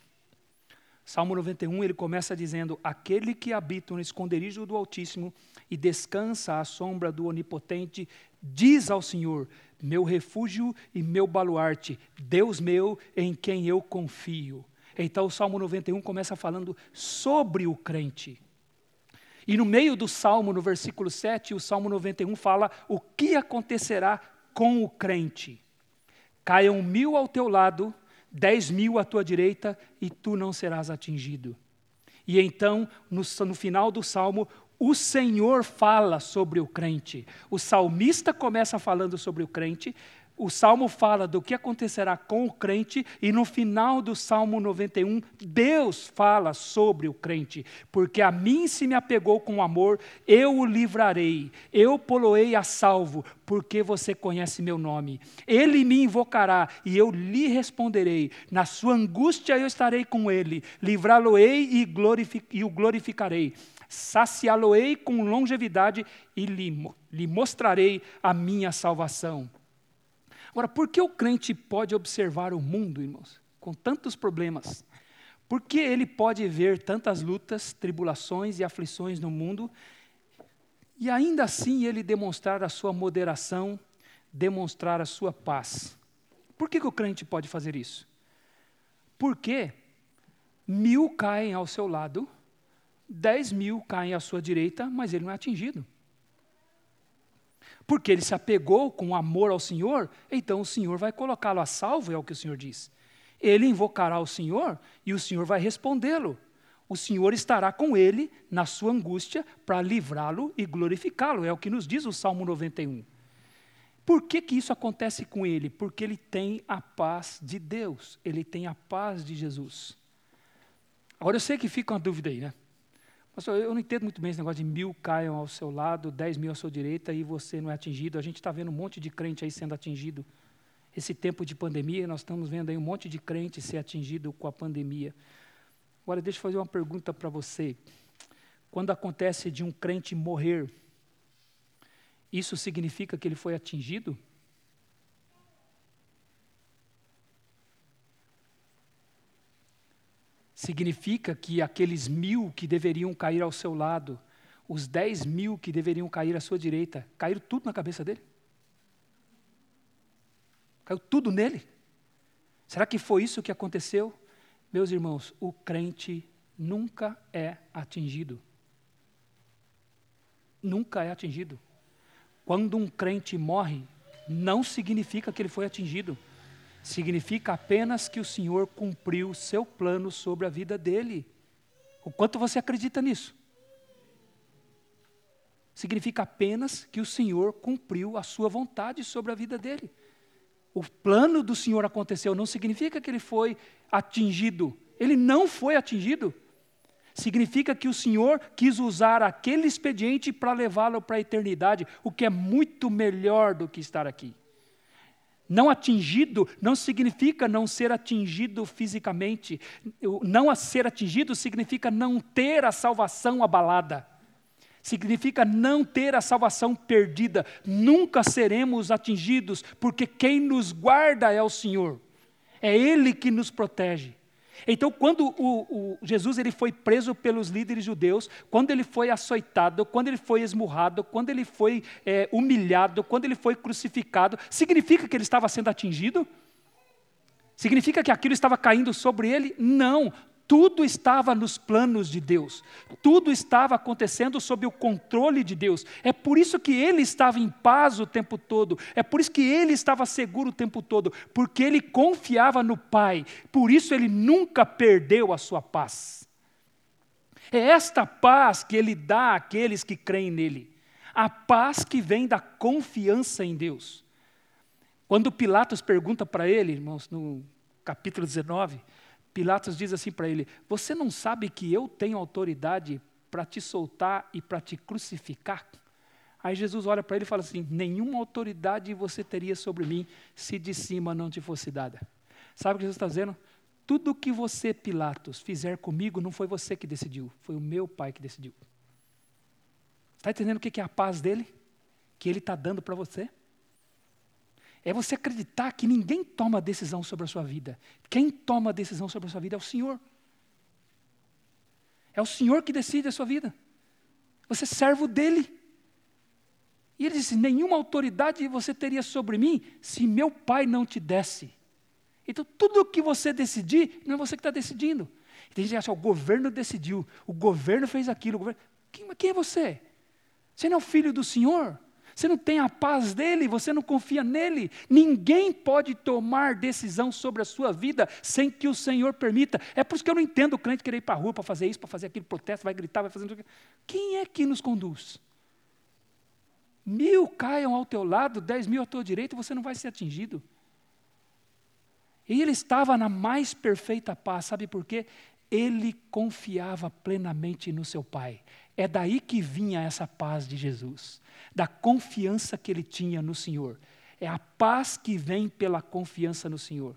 Salmo 91 ele começa dizendo: Aquele que habita no esconderijo do Altíssimo e descansa à sombra do Onipotente, diz ao Senhor: Meu refúgio e meu baluarte, Deus meu em quem eu confio. Então o Salmo 91 começa falando sobre o crente. E no meio do Salmo, no versículo 7, o Salmo 91 fala o que acontecerá com o crente. Caiam mil ao teu lado, dez mil à tua direita, e tu não serás atingido. E então, no, no final do Salmo, o Senhor fala sobre o crente. O salmista começa falando sobre o crente, o salmo fala do que acontecerá com o crente, e no final do Salmo 91, Deus fala sobre o crente, porque a mim se me apegou com amor, eu o livrarei, eu poloei a salvo, porque você conhece meu nome. Ele me invocará e eu lhe responderei. Na sua angústia eu estarei com ele, livrá-lo-ei e, e o glorificarei saciá-lo-ei com longevidade e lhe, lhe mostrarei a minha salvação. Agora, por que o crente pode observar o mundo, irmãos, com tantos problemas? Por que ele pode ver tantas lutas, tribulações e aflições no mundo e ainda assim ele demonstrar a sua moderação, demonstrar a sua paz? Por que, que o crente pode fazer isso? Porque mil caem ao seu lado, dez mil caem à sua direita, mas ele não é atingido porque ele se apegou com amor ao Senhor, então o Senhor vai colocá-lo a salvo, é o que o Senhor diz. Ele invocará o Senhor e o Senhor vai respondê-lo. O Senhor estará com ele na sua angústia para livrá-lo e glorificá-lo, é o que nos diz o Salmo 91. Por que, que isso acontece com ele? Porque ele tem a paz de Deus, ele tem a paz de Jesus. Agora eu sei que fica uma dúvida aí, né? Pastor, eu não entendo muito bem esse negócio de mil caiam ao seu lado, dez mil à sua direita e você não é atingido. A gente está vendo um monte de crente aí sendo atingido. Esse tempo de pandemia, nós estamos vendo aí um monte de crente ser atingido com a pandemia. Agora, deixa eu fazer uma pergunta para você. Quando acontece de um crente morrer, isso significa que ele foi atingido? Significa que aqueles mil que deveriam cair ao seu lado, os dez mil que deveriam cair à sua direita, caíram tudo na cabeça dele? Caiu tudo nele? Será que foi isso que aconteceu? Meus irmãos, o crente nunca é atingido. Nunca é atingido. Quando um crente morre, não significa que ele foi atingido significa apenas que o Senhor cumpriu o seu plano sobre a vida dele. O quanto você acredita nisso? Significa apenas que o Senhor cumpriu a sua vontade sobre a vida dele. O plano do Senhor aconteceu, não significa que ele foi atingido. Ele não foi atingido. Significa que o Senhor quis usar aquele expediente para levá-lo para a eternidade, o que é muito melhor do que estar aqui. Não atingido não significa não ser atingido fisicamente. Não ser atingido significa não ter a salvação abalada. Significa não ter a salvação perdida. Nunca seremos atingidos, porque quem nos guarda é o Senhor. É Ele que nos protege. Então, quando o, o, Jesus ele foi preso pelos líderes judeus, quando ele foi açoitado, quando ele foi esmurrado, quando ele foi é, humilhado, quando ele foi crucificado, significa que ele estava sendo atingido? Significa que aquilo estava caindo sobre ele? Não. Tudo estava nos planos de Deus, tudo estava acontecendo sob o controle de Deus. É por isso que ele estava em paz o tempo todo, é por isso que ele estava seguro o tempo todo, porque ele confiava no Pai, por isso ele nunca perdeu a sua paz. É esta paz que ele dá àqueles que creem nele, a paz que vem da confiança em Deus. Quando Pilatos pergunta para ele, irmãos, no capítulo 19, Pilatos diz assim para ele: Você não sabe que eu tenho autoridade para te soltar e para te crucificar? Aí Jesus olha para ele e fala assim: Nenhuma autoridade você teria sobre mim se de cima não te fosse dada. Sabe o que Jesus está dizendo? Tudo que você, Pilatos, fizer comigo, não foi você que decidiu, foi o meu pai que decidiu. Está entendendo o que é a paz dele? Que ele está dando para você? É você acreditar que ninguém toma decisão sobre a sua vida. Quem toma decisão sobre a sua vida é o Senhor. É o Senhor que decide a sua vida. Você é servo dele. E ele disse: Nenhuma autoridade você teria sobre mim se meu pai não te desse. Então, tudo o que você decidir, não é você que está decidindo. Tem gente que acha, o governo decidiu, o governo fez aquilo. Governo... Quem, quem é você? Você não é o filho do Senhor? Você não tem a paz dele, você não confia nele. Ninguém pode tomar decisão sobre a sua vida sem que o Senhor permita. É por isso que eu não entendo o crente querer ir para a rua para fazer isso, para fazer aquilo, protesto, vai gritar, vai fazer. Quem é que nos conduz? Mil caiam ao teu lado, dez mil à tua direita, você não vai ser atingido. E ele estava na mais perfeita paz, sabe por quê? Ele confiava plenamente no seu Pai. É daí que vinha essa paz de Jesus, da confiança que ele tinha no Senhor. É a paz que vem pela confiança no Senhor.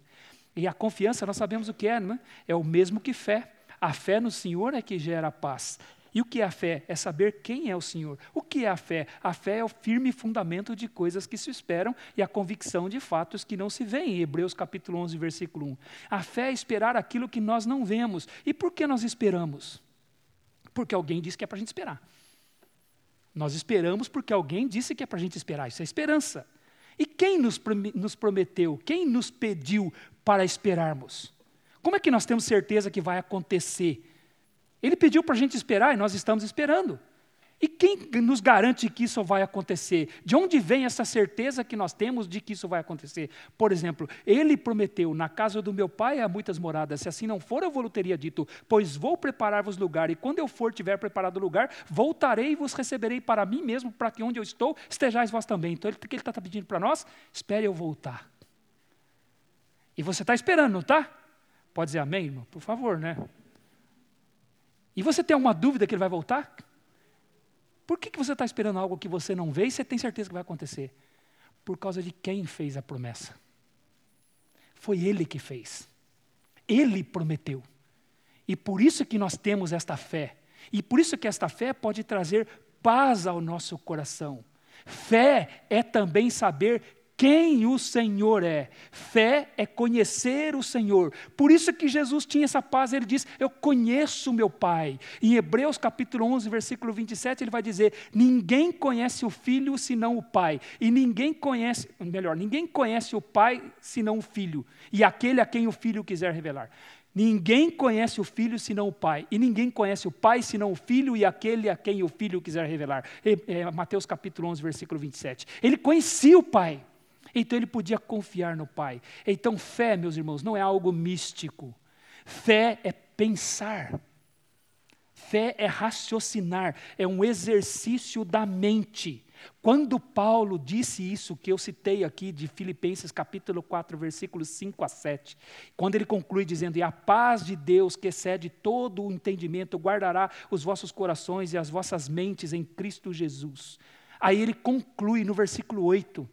E a confiança, nós sabemos o que é, não é? É o mesmo que fé. A fé no Senhor é que gera paz. E o que é a fé? É saber quem é o Senhor. O que é a fé? A fé é o firme fundamento de coisas que se esperam e a convicção de fatos que não se veem. Hebreus capítulo 11, versículo 1. A fé é esperar aquilo que nós não vemos. E por que nós esperamos? Porque alguém disse que é para a gente esperar. Nós esperamos porque alguém disse que é para a gente esperar. Isso é esperança. E quem nos, prometeu, quem nos pediu para esperarmos? Como é que nós temos certeza que vai acontecer? Ele pediu para a gente esperar e nós estamos esperando. E quem nos garante que isso vai acontecer? De onde vem essa certeza que nós temos de que isso vai acontecer? Por exemplo, ele prometeu: Na casa do meu pai há muitas moradas, se assim não for, eu vou teria dito: Pois vou preparar-vos lugar, e quando eu for tiver preparado lugar, voltarei e vos receberei para mim mesmo, para que onde eu estou estejais vós também. Então, o que ele está pedindo para nós? Espere eu voltar. E você está esperando, não está? Pode dizer amém, irmão? Por favor, né? E você tem alguma dúvida que ele vai voltar? Por que, que você está esperando algo que você não vê e você tem certeza que vai acontecer? Por causa de quem fez a promessa. Foi ele que fez. Ele prometeu. E por isso que nós temos esta fé. E por isso que esta fé pode trazer paz ao nosso coração. Fé é também saber quem o Senhor é. Fé é conhecer o Senhor. Por isso que Jesus tinha essa paz, ele diz: Eu conheço meu Pai. Em Hebreus capítulo 11, versículo 27, ele vai dizer: Ninguém conhece o Filho senão o Pai. E ninguém conhece, melhor, ninguém conhece o Pai senão o Filho. E aquele a quem o Filho quiser revelar. Ninguém conhece o filho senão o pai, e ninguém conhece o pai senão o filho e aquele a quem o filho quiser revelar. É, Mateus capítulo 11, versículo 27. Ele conhecia o pai, então ele podia confiar no Pai. Então, fé, meus irmãos, não é algo místico. Fé é pensar. Fé é raciocinar, é um exercício da mente. Quando Paulo disse isso que eu citei aqui de Filipenses capítulo 4, versículos 5 a 7, quando ele conclui dizendo: "E a paz de Deus, que excede todo o entendimento, guardará os vossos corações e as vossas mentes em Cristo Jesus". Aí ele conclui no versículo 8: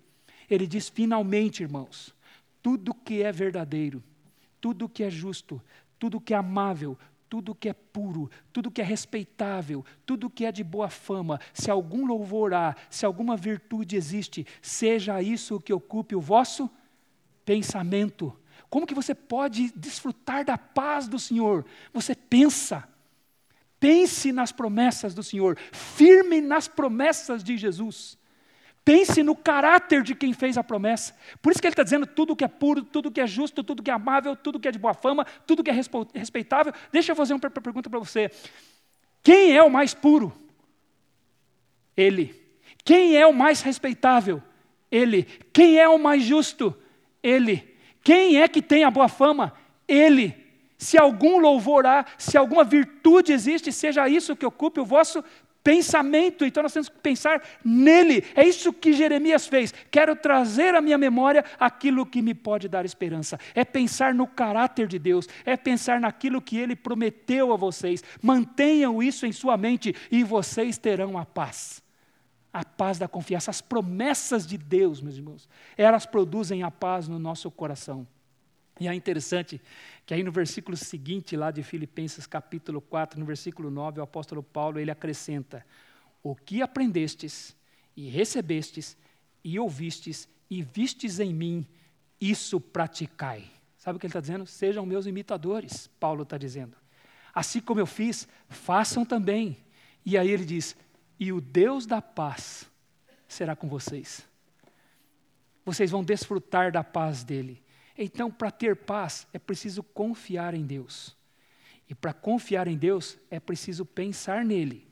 ele diz: finalmente, irmãos, tudo que é verdadeiro, tudo que é justo, tudo que é amável, tudo que é puro, tudo que é respeitável, tudo que é de boa fama, se algum louvor há, se alguma virtude existe, seja isso que ocupe o vosso pensamento. Como que você pode desfrutar da paz do Senhor? Você pensa. Pense nas promessas do Senhor, firme nas promessas de Jesus. Pense no caráter de quem fez a promessa. Por isso que ele está dizendo tudo que é puro, tudo que é justo, tudo que é amável, tudo que é de boa fama, tudo que é respeitável. Deixa eu fazer uma pergunta para você. Quem é o mais puro? Ele. Quem é o mais respeitável? Ele. Quem é o mais justo? Ele. Quem é que tem a boa fama? Ele. Se algum louvor há, se alguma virtude existe, seja isso que ocupe o vosso pensamento, então nós temos que pensar nele. É isso que Jeremias fez. Quero trazer à minha memória aquilo que me pode dar esperança. É pensar no caráter de Deus, é pensar naquilo que ele prometeu a vocês. Mantenham isso em sua mente e vocês terão a paz. A paz da confiança, as promessas de Deus, meus irmãos, elas produzem a paz no nosso coração. E é interessante que aí no versículo seguinte, lá de Filipenses capítulo 4, no versículo 9, o apóstolo Paulo, ele acrescenta, o que aprendestes e recebestes e ouvistes e vistes em mim, isso praticai. Sabe o que ele está dizendo? Sejam meus imitadores, Paulo está dizendo. Assim como eu fiz, façam também. E aí ele diz: e o Deus da paz será com vocês. Vocês vão desfrutar da paz dele. Então, para ter paz, é preciso confiar em Deus. E para confiar em Deus, é preciso pensar nele,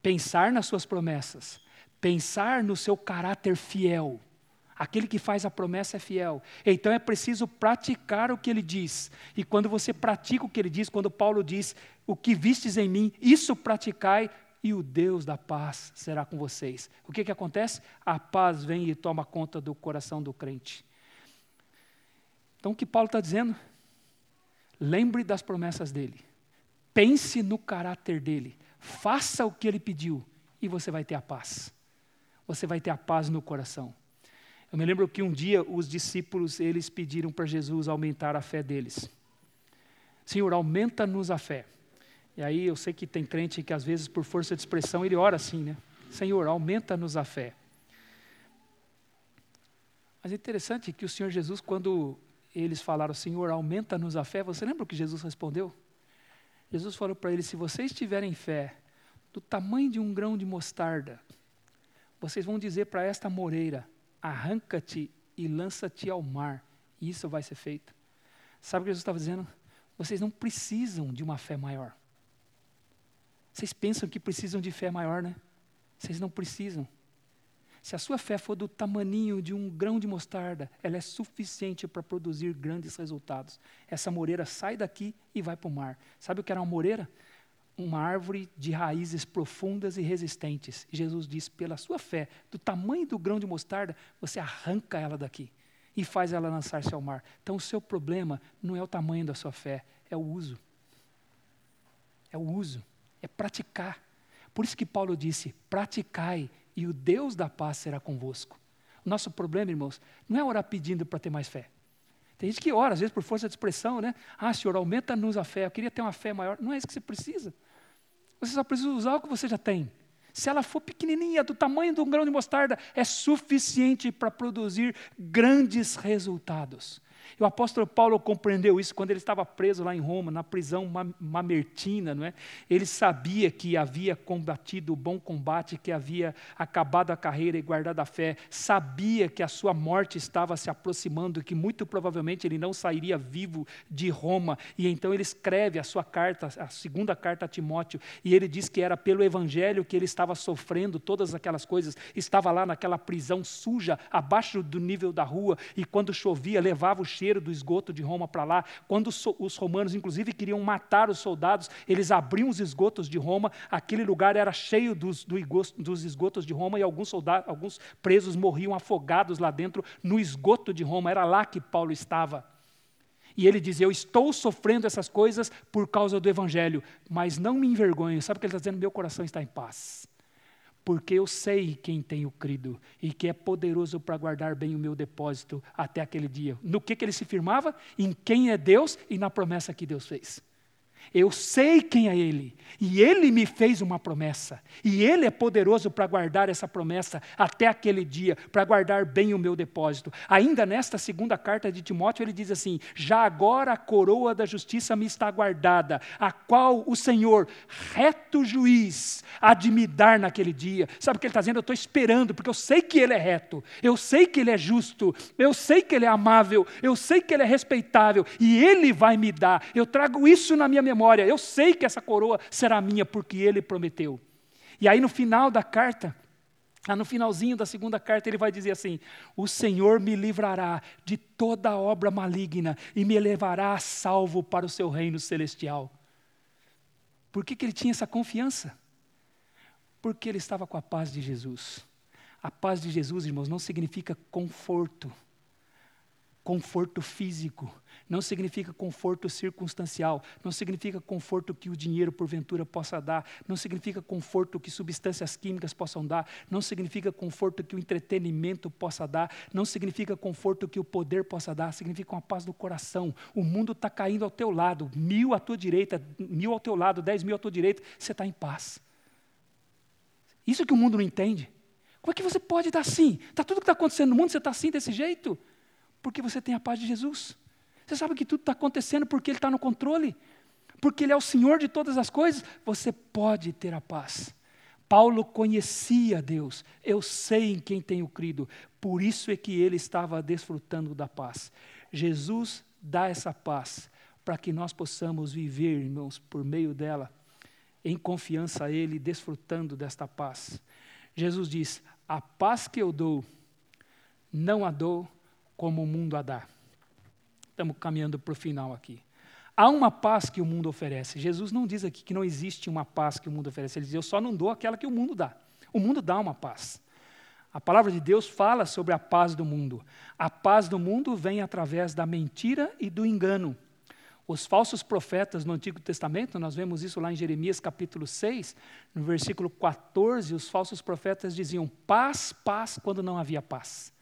pensar nas suas promessas, pensar no seu caráter fiel. Aquele que faz a promessa é fiel. Então é preciso praticar o que ele diz. E quando você pratica o que ele diz, quando Paulo diz: O que vistes em mim, isso praticai, e o Deus da paz será com vocês. O que, que acontece? A paz vem e toma conta do coração do crente. Então o que Paulo está dizendo? Lembre das promessas dele. Pense no caráter dele. Faça o que ele pediu e você vai ter a paz. Você vai ter a paz no coração. Eu me lembro que um dia os discípulos, eles pediram para Jesus aumentar a fé deles. Senhor, aumenta-nos a fé. E aí eu sei que tem crente que às vezes por força de expressão ele ora assim, né? Senhor, aumenta-nos a fé. Mas é interessante que o Senhor Jesus, quando eles falaram, Senhor, aumenta-nos a fé, você lembra o que Jesus respondeu? Jesus falou para eles: se vocês tiverem fé do tamanho de um grão de mostarda, vocês vão dizer para esta moreira: arranca-te e lança-te ao mar, e isso vai ser feito. Sabe o que Jesus estava dizendo? Vocês não precisam de uma fé maior. Vocês pensam que precisam de fé maior, né? Vocês não precisam. Se a sua fé for do tamaninho de um grão de mostarda, ela é suficiente para produzir grandes resultados. Essa moreira sai daqui e vai para o mar. Sabe o que era uma moreira? Uma árvore de raízes profundas e resistentes. Jesus diz: pela sua fé, do tamanho do grão de mostarda, você arranca ela daqui e faz ela lançar-se ao mar. Então, o seu problema não é o tamanho da sua fé, é o uso. É o uso, é praticar. Por isso que Paulo disse: praticai e o Deus da paz será convosco. O nosso problema, irmãos, não é orar pedindo para ter mais fé. Tem gente que ora, às vezes por força de expressão, né? Ah, Senhor, aumenta-nos a fé. Eu queria ter uma fé maior. Não é isso que você precisa. Você só precisa usar o que você já tem. Se ela for pequenininha, do tamanho de um grão de mostarda, é suficiente para produzir grandes resultados. E o apóstolo Paulo compreendeu isso quando ele estava preso lá em Roma, na prisão mamertina. Não é? Ele sabia que havia combatido o bom combate, que havia acabado a carreira e guardado a fé. Sabia que a sua morte estava se aproximando, que muito provavelmente ele não sairia vivo de Roma. E então ele escreve a sua carta, a segunda carta a Timóteo, e ele diz que era pelo evangelho que ele estava sofrendo todas aquelas coisas. Estava lá naquela prisão suja, abaixo do nível da rua, e quando chovia, levava o cheiro do esgoto de Roma para lá. Quando os romanos, inclusive, queriam matar os soldados, eles abriam os esgotos de Roma. Aquele lugar era cheio dos, do dos esgotos de Roma e alguns soldados, alguns presos morriam afogados lá dentro no esgoto de Roma. Era lá que Paulo estava. E ele diz: Eu estou sofrendo essas coisas por causa do Evangelho, mas não me envergonho. Sabe o que ele está dizendo? Meu coração está em paz porque eu sei quem tenho crido e que é poderoso para guardar bem o meu depósito até aquele dia. No que, que ele se firmava? Em quem é Deus e na promessa que Deus fez. Eu sei quem é Ele, e Ele me fez uma promessa, e Ele é poderoso para guardar essa promessa até aquele dia, para guardar bem o meu depósito. Ainda nesta segunda carta de Timóteo, ele diz assim: Já agora a coroa da justiça me está guardada, a qual o Senhor, reto juiz, há de me dar naquele dia. Sabe o que ele está dizendo? Eu estou esperando, porque eu sei que Ele é reto, eu sei que Ele é justo, eu sei que Ele é amável, eu sei que Ele é respeitável, e Ele vai me dar. Eu trago isso na minha memória memória. Eu sei que essa coroa será minha, porque ele prometeu. E aí no final da carta, no finalzinho da segunda carta, ele vai dizer assim: O Senhor me livrará de toda obra maligna e me levará a salvo para o seu reino celestial. Por que, que ele tinha essa confiança? Porque ele estava com a paz de Jesus. A paz de Jesus, irmãos, não significa conforto. conforto físico, não significa conforto circunstancial, não significa conforto que o dinheiro porventura possa dar, não significa conforto que substâncias químicas possam dar, não significa conforto que o entretenimento possa dar, não significa conforto que o poder possa dar, significa uma paz do coração. O mundo está caindo ao teu lado, mil à tua direita, mil ao teu lado, dez mil à tua direita, você está em paz. Isso que o mundo não entende. Como é que você pode estar assim? Está tudo que está acontecendo no mundo, você está assim desse jeito? Porque você tem a paz de Jesus. Você sabe que tudo está acontecendo porque Ele está no controle, porque Ele é o Senhor de todas as coisas. Você pode ter a paz. Paulo conhecia Deus, eu sei em quem tenho crido, por isso é que ele estava desfrutando da paz. Jesus dá essa paz para que nós possamos viver, irmãos, por meio dela, em confiança a Ele, desfrutando desta paz. Jesus diz: A paz que eu dou, não a dou como o mundo a dá. Estamos caminhando para o final aqui. Há uma paz que o mundo oferece. Jesus não diz aqui que não existe uma paz que o mundo oferece. Ele diz: Eu só não dou aquela que o mundo dá. O mundo dá uma paz. A palavra de Deus fala sobre a paz do mundo. A paz do mundo vem através da mentira e do engano. Os falsos profetas no Antigo Testamento, nós vemos isso lá em Jeremias capítulo 6, no versículo 14, os falsos profetas diziam paz, paz, quando não havia paz.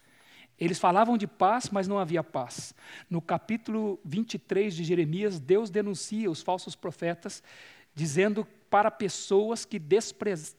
Eles falavam de paz, mas não havia paz. No capítulo 23 de Jeremias, Deus denuncia os falsos profetas, dizendo para pessoas que, desprez...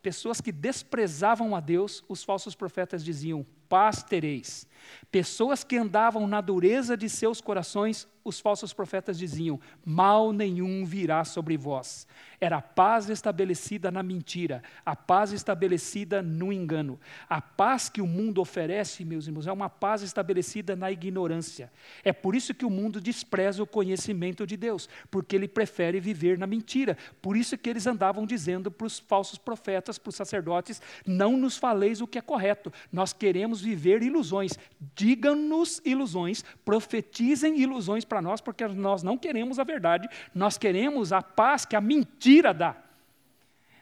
pessoas que desprezavam a Deus, os falsos profetas diziam: paz tereis. Pessoas que andavam na dureza de seus corações, os falsos profetas diziam: mal nenhum virá sobre vós. Era a paz estabelecida na mentira, a paz estabelecida no engano. A paz que o mundo oferece, meus irmãos, é uma paz estabelecida na ignorância. É por isso que o mundo despreza o conhecimento de Deus, porque ele prefere viver na mentira. Por isso que eles andavam dizendo para os falsos profetas, para os sacerdotes: não nos faleis o que é correto, nós queremos viver ilusões. Digam-nos ilusões, profetizem ilusões para nós, porque nós não queremos a verdade, nós queremos a paz que a mentira dá.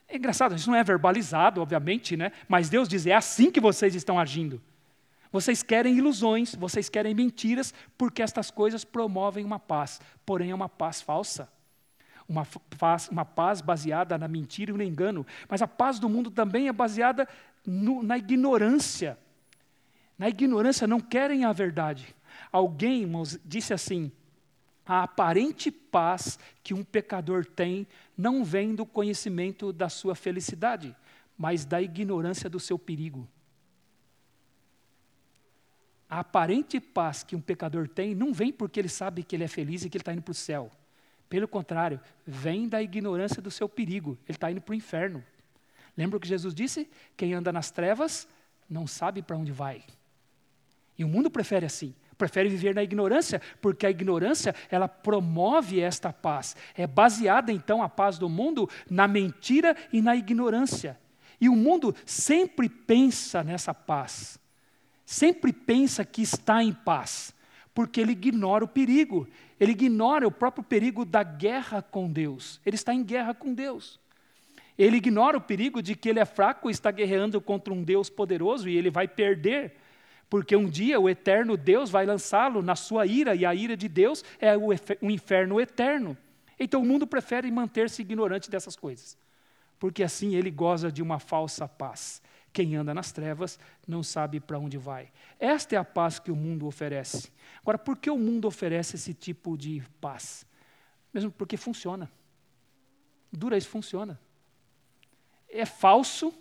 É engraçado, isso não é verbalizado, obviamente, né? mas Deus diz: é assim que vocês estão agindo. Vocês querem ilusões, vocês querem mentiras, porque estas coisas promovem uma paz, porém é uma paz falsa. Uma paz, uma paz baseada na mentira e no engano. Mas a paz do mundo também é baseada no, na ignorância. Na ignorância, não querem a verdade. Alguém, disse assim: a aparente paz que um pecador tem não vem do conhecimento da sua felicidade, mas da ignorância do seu perigo. A aparente paz que um pecador tem não vem porque ele sabe que ele é feliz e que ele está indo para o céu. Pelo contrário, vem da ignorância do seu perigo. Ele está indo para o inferno. Lembra o que Jesus disse? Quem anda nas trevas não sabe para onde vai. E o mundo prefere assim prefere viver na ignorância, porque a ignorância, ela promove esta paz. É baseada então a paz do mundo na mentira e na ignorância. E o mundo sempre pensa nessa paz. Sempre pensa que está em paz, porque ele ignora o perigo. Ele ignora o próprio perigo da guerra com Deus. Ele está em guerra com Deus. Ele ignora o perigo de que ele é fraco e está guerreando contra um Deus poderoso e ele vai perder porque um dia o eterno Deus vai lançá-lo na sua ira, e a ira de Deus é o, inferno eterno. Então o mundo prefere manter-se ignorante dessas coisas, porque assim ele goza de uma falsa paz. Quem anda nas trevas não sabe para onde vai. Esta é a paz que o mundo oferece. Agora, por que o mundo oferece esse tipo de paz? Mesmo porque funciona. Dura isso funciona. É falso,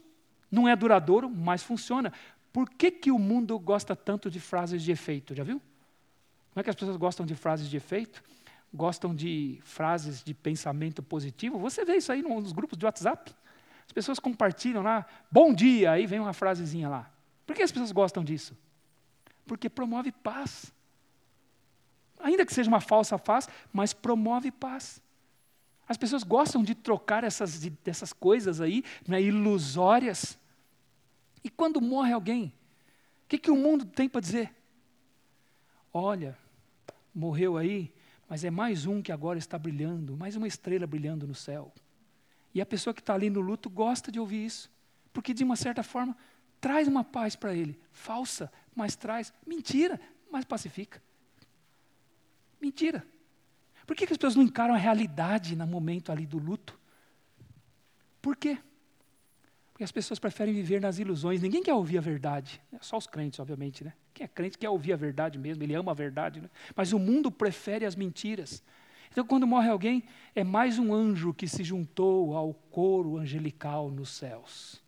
não é duradouro, mas funciona. Por que, que o mundo gosta tanto de frases de efeito? Já viu? Como é que as pessoas gostam de frases de efeito? Gostam de frases de pensamento positivo? Você vê isso aí nos grupos de WhatsApp? As pessoas compartilham lá, bom dia, aí vem uma frasezinha lá. Por que as pessoas gostam disso? Porque promove paz. Ainda que seja uma falsa paz, mas promove paz. As pessoas gostam de trocar essas, essas coisas aí, né, ilusórias, e quando morre alguém, o que, que o mundo tem para dizer? Olha, morreu aí, mas é mais um que agora está brilhando, mais uma estrela brilhando no céu. E a pessoa que está ali no luto gosta de ouvir isso, porque de uma certa forma traz uma paz para ele, falsa, mas traz, mentira, mas pacifica. Mentira. Por que, que as pessoas não encaram a realidade no momento ali do luto? Por quê? Porque as pessoas preferem viver nas ilusões. Ninguém quer ouvir a verdade. É só os crentes, obviamente, né? Quem é crente quer ouvir a verdade mesmo, ele ama a verdade, né? Mas o mundo prefere as mentiras. Então, quando morre alguém, é mais um anjo que se juntou ao coro angelical nos céus.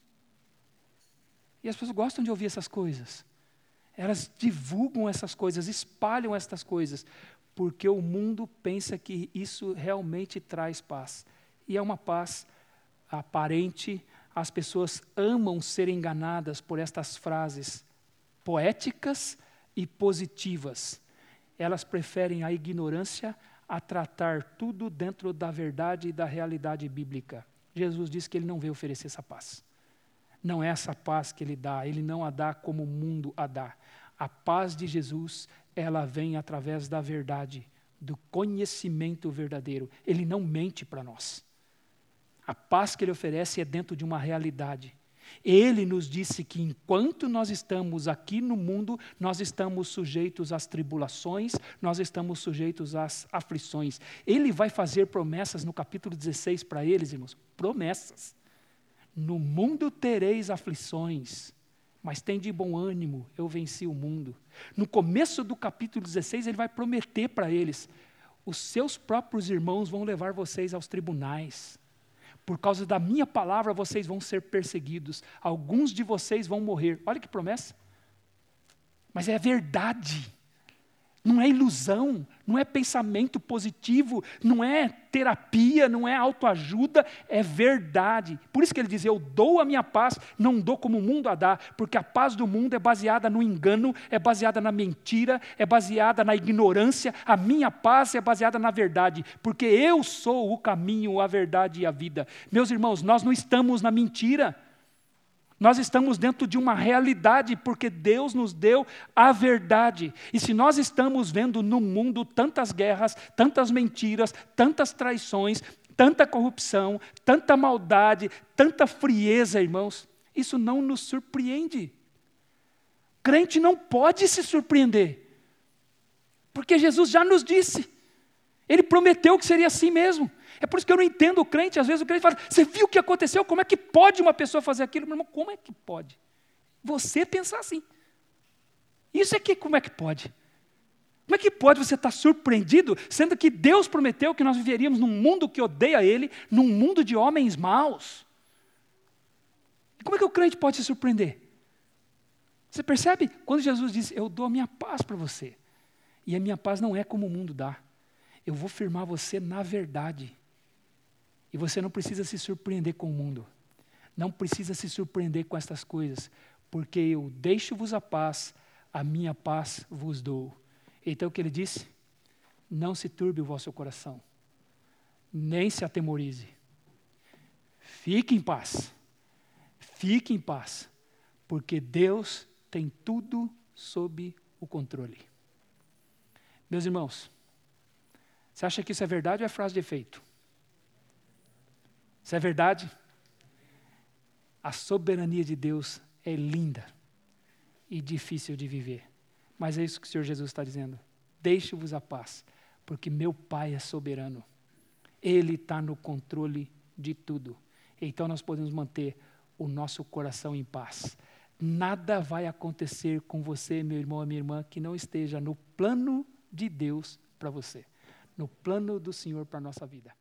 E as pessoas gostam de ouvir essas coisas. Elas divulgam essas coisas, espalham estas coisas, porque o mundo pensa que isso realmente traz paz. E é uma paz aparente, as pessoas amam ser enganadas por estas frases poéticas e positivas. Elas preferem a ignorância a tratar tudo dentro da verdade e da realidade bíblica. Jesus disse que ele não veio oferecer essa paz. Não é essa paz que ele dá, ele não a dá como o mundo a dá. A paz de Jesus, ela vem através da verdade, do conhecimento verdadeiro. Ele não mente para nós. A paz que ele oferece é dentro de uma realidade. Ele nos disse que enquanto nós estamos aqui no mundo, nós estamos sujeitos às tribulações, nós estamos sujeitos às aflições. Ele vai fazer promessas no capítulo 16 para eles, irmãos. Promessas. No mundo tereis aflições, mas tem de bom ânimo, eu venci o mundo. No começo do capítulo 16, ele vai prometer para eles: os seus próprios irmãos vão levar vocês aos tribunais por causa da minha palavra vocês vão ser perseguidos, alguns de vocês vão morrer. Olha que promessa. Mas é verdade. Não é ilusão, não é pensamento positivo, não é terapia, não é autoajuda, é verdade. Por isso que ele diz: Eu dou a minha paz, não dou como o mundo a dá, porque a paz do mundo é baseada no engano, é baseada na mentira, é baseada na ignorância. A minha paz é baseada na verdade, porque eu sou o caminho, a verdade e a vida. Meus irmãos, nós não estamos na mentira. Nós estamos dentro de uma realidade, porque Deus nos deu a verdade. E se nós estamos vendo no mundo tantas guerras, tantas mentiras, tantas traições, tanta corrupção, tanta maldade, tanta frieza, irmãos, isso não nos surpreende. Crente não pode se surpreender, porque Jesus já nos disse, Ele prometeu que seria assim mesmo. É por isso que eu não entendo o crente. Às vezes o crente fala: Você viu o que aconteceu? Como é que pode uma pessoa fazer aquilo? Meu irmão, como é que pode? Você pensar assim. Isso é que como é que pode? Como é que pode você estar surpreendido, sendo que Deus prometeu que nós viveríamos num mundo que odeia Ele, num mundo de homens maus? Como é que o crente pode se surpreender? Você percebe? Quando Jesus disse, Eu dou a minha paz para você, e a minha paz não é como o mundo dá, eu vou firmar você na verdade. E você não precisa se surpreender com o mundo. Não precisa se surpreender com estas coisas, porque eu deixo-vos a paz, a minha paz vos dou. Então o que ele disse? Não se turbe o vosso coração, nem se atemorize. Fique em paz. Fique em paz, porque Deus tem tudo sob o controle. Meus irmãos, você acha que isso é verdade ou é frase de efeito? Isso é verdade? A soberania de Deus é linda e difícil de viver. Mas é isso que o Senhor Jesus está dizendo. Deixe-vos a paz, porque meu Pai é soberano. Ele está no controle de tudo. Então nós podemos manter o nosso coração em paz. Nada vai acontecer com você, meu irmão minha irmã, que não esteja no plano de Deus para você, no plano do Senhor para a nossa vida.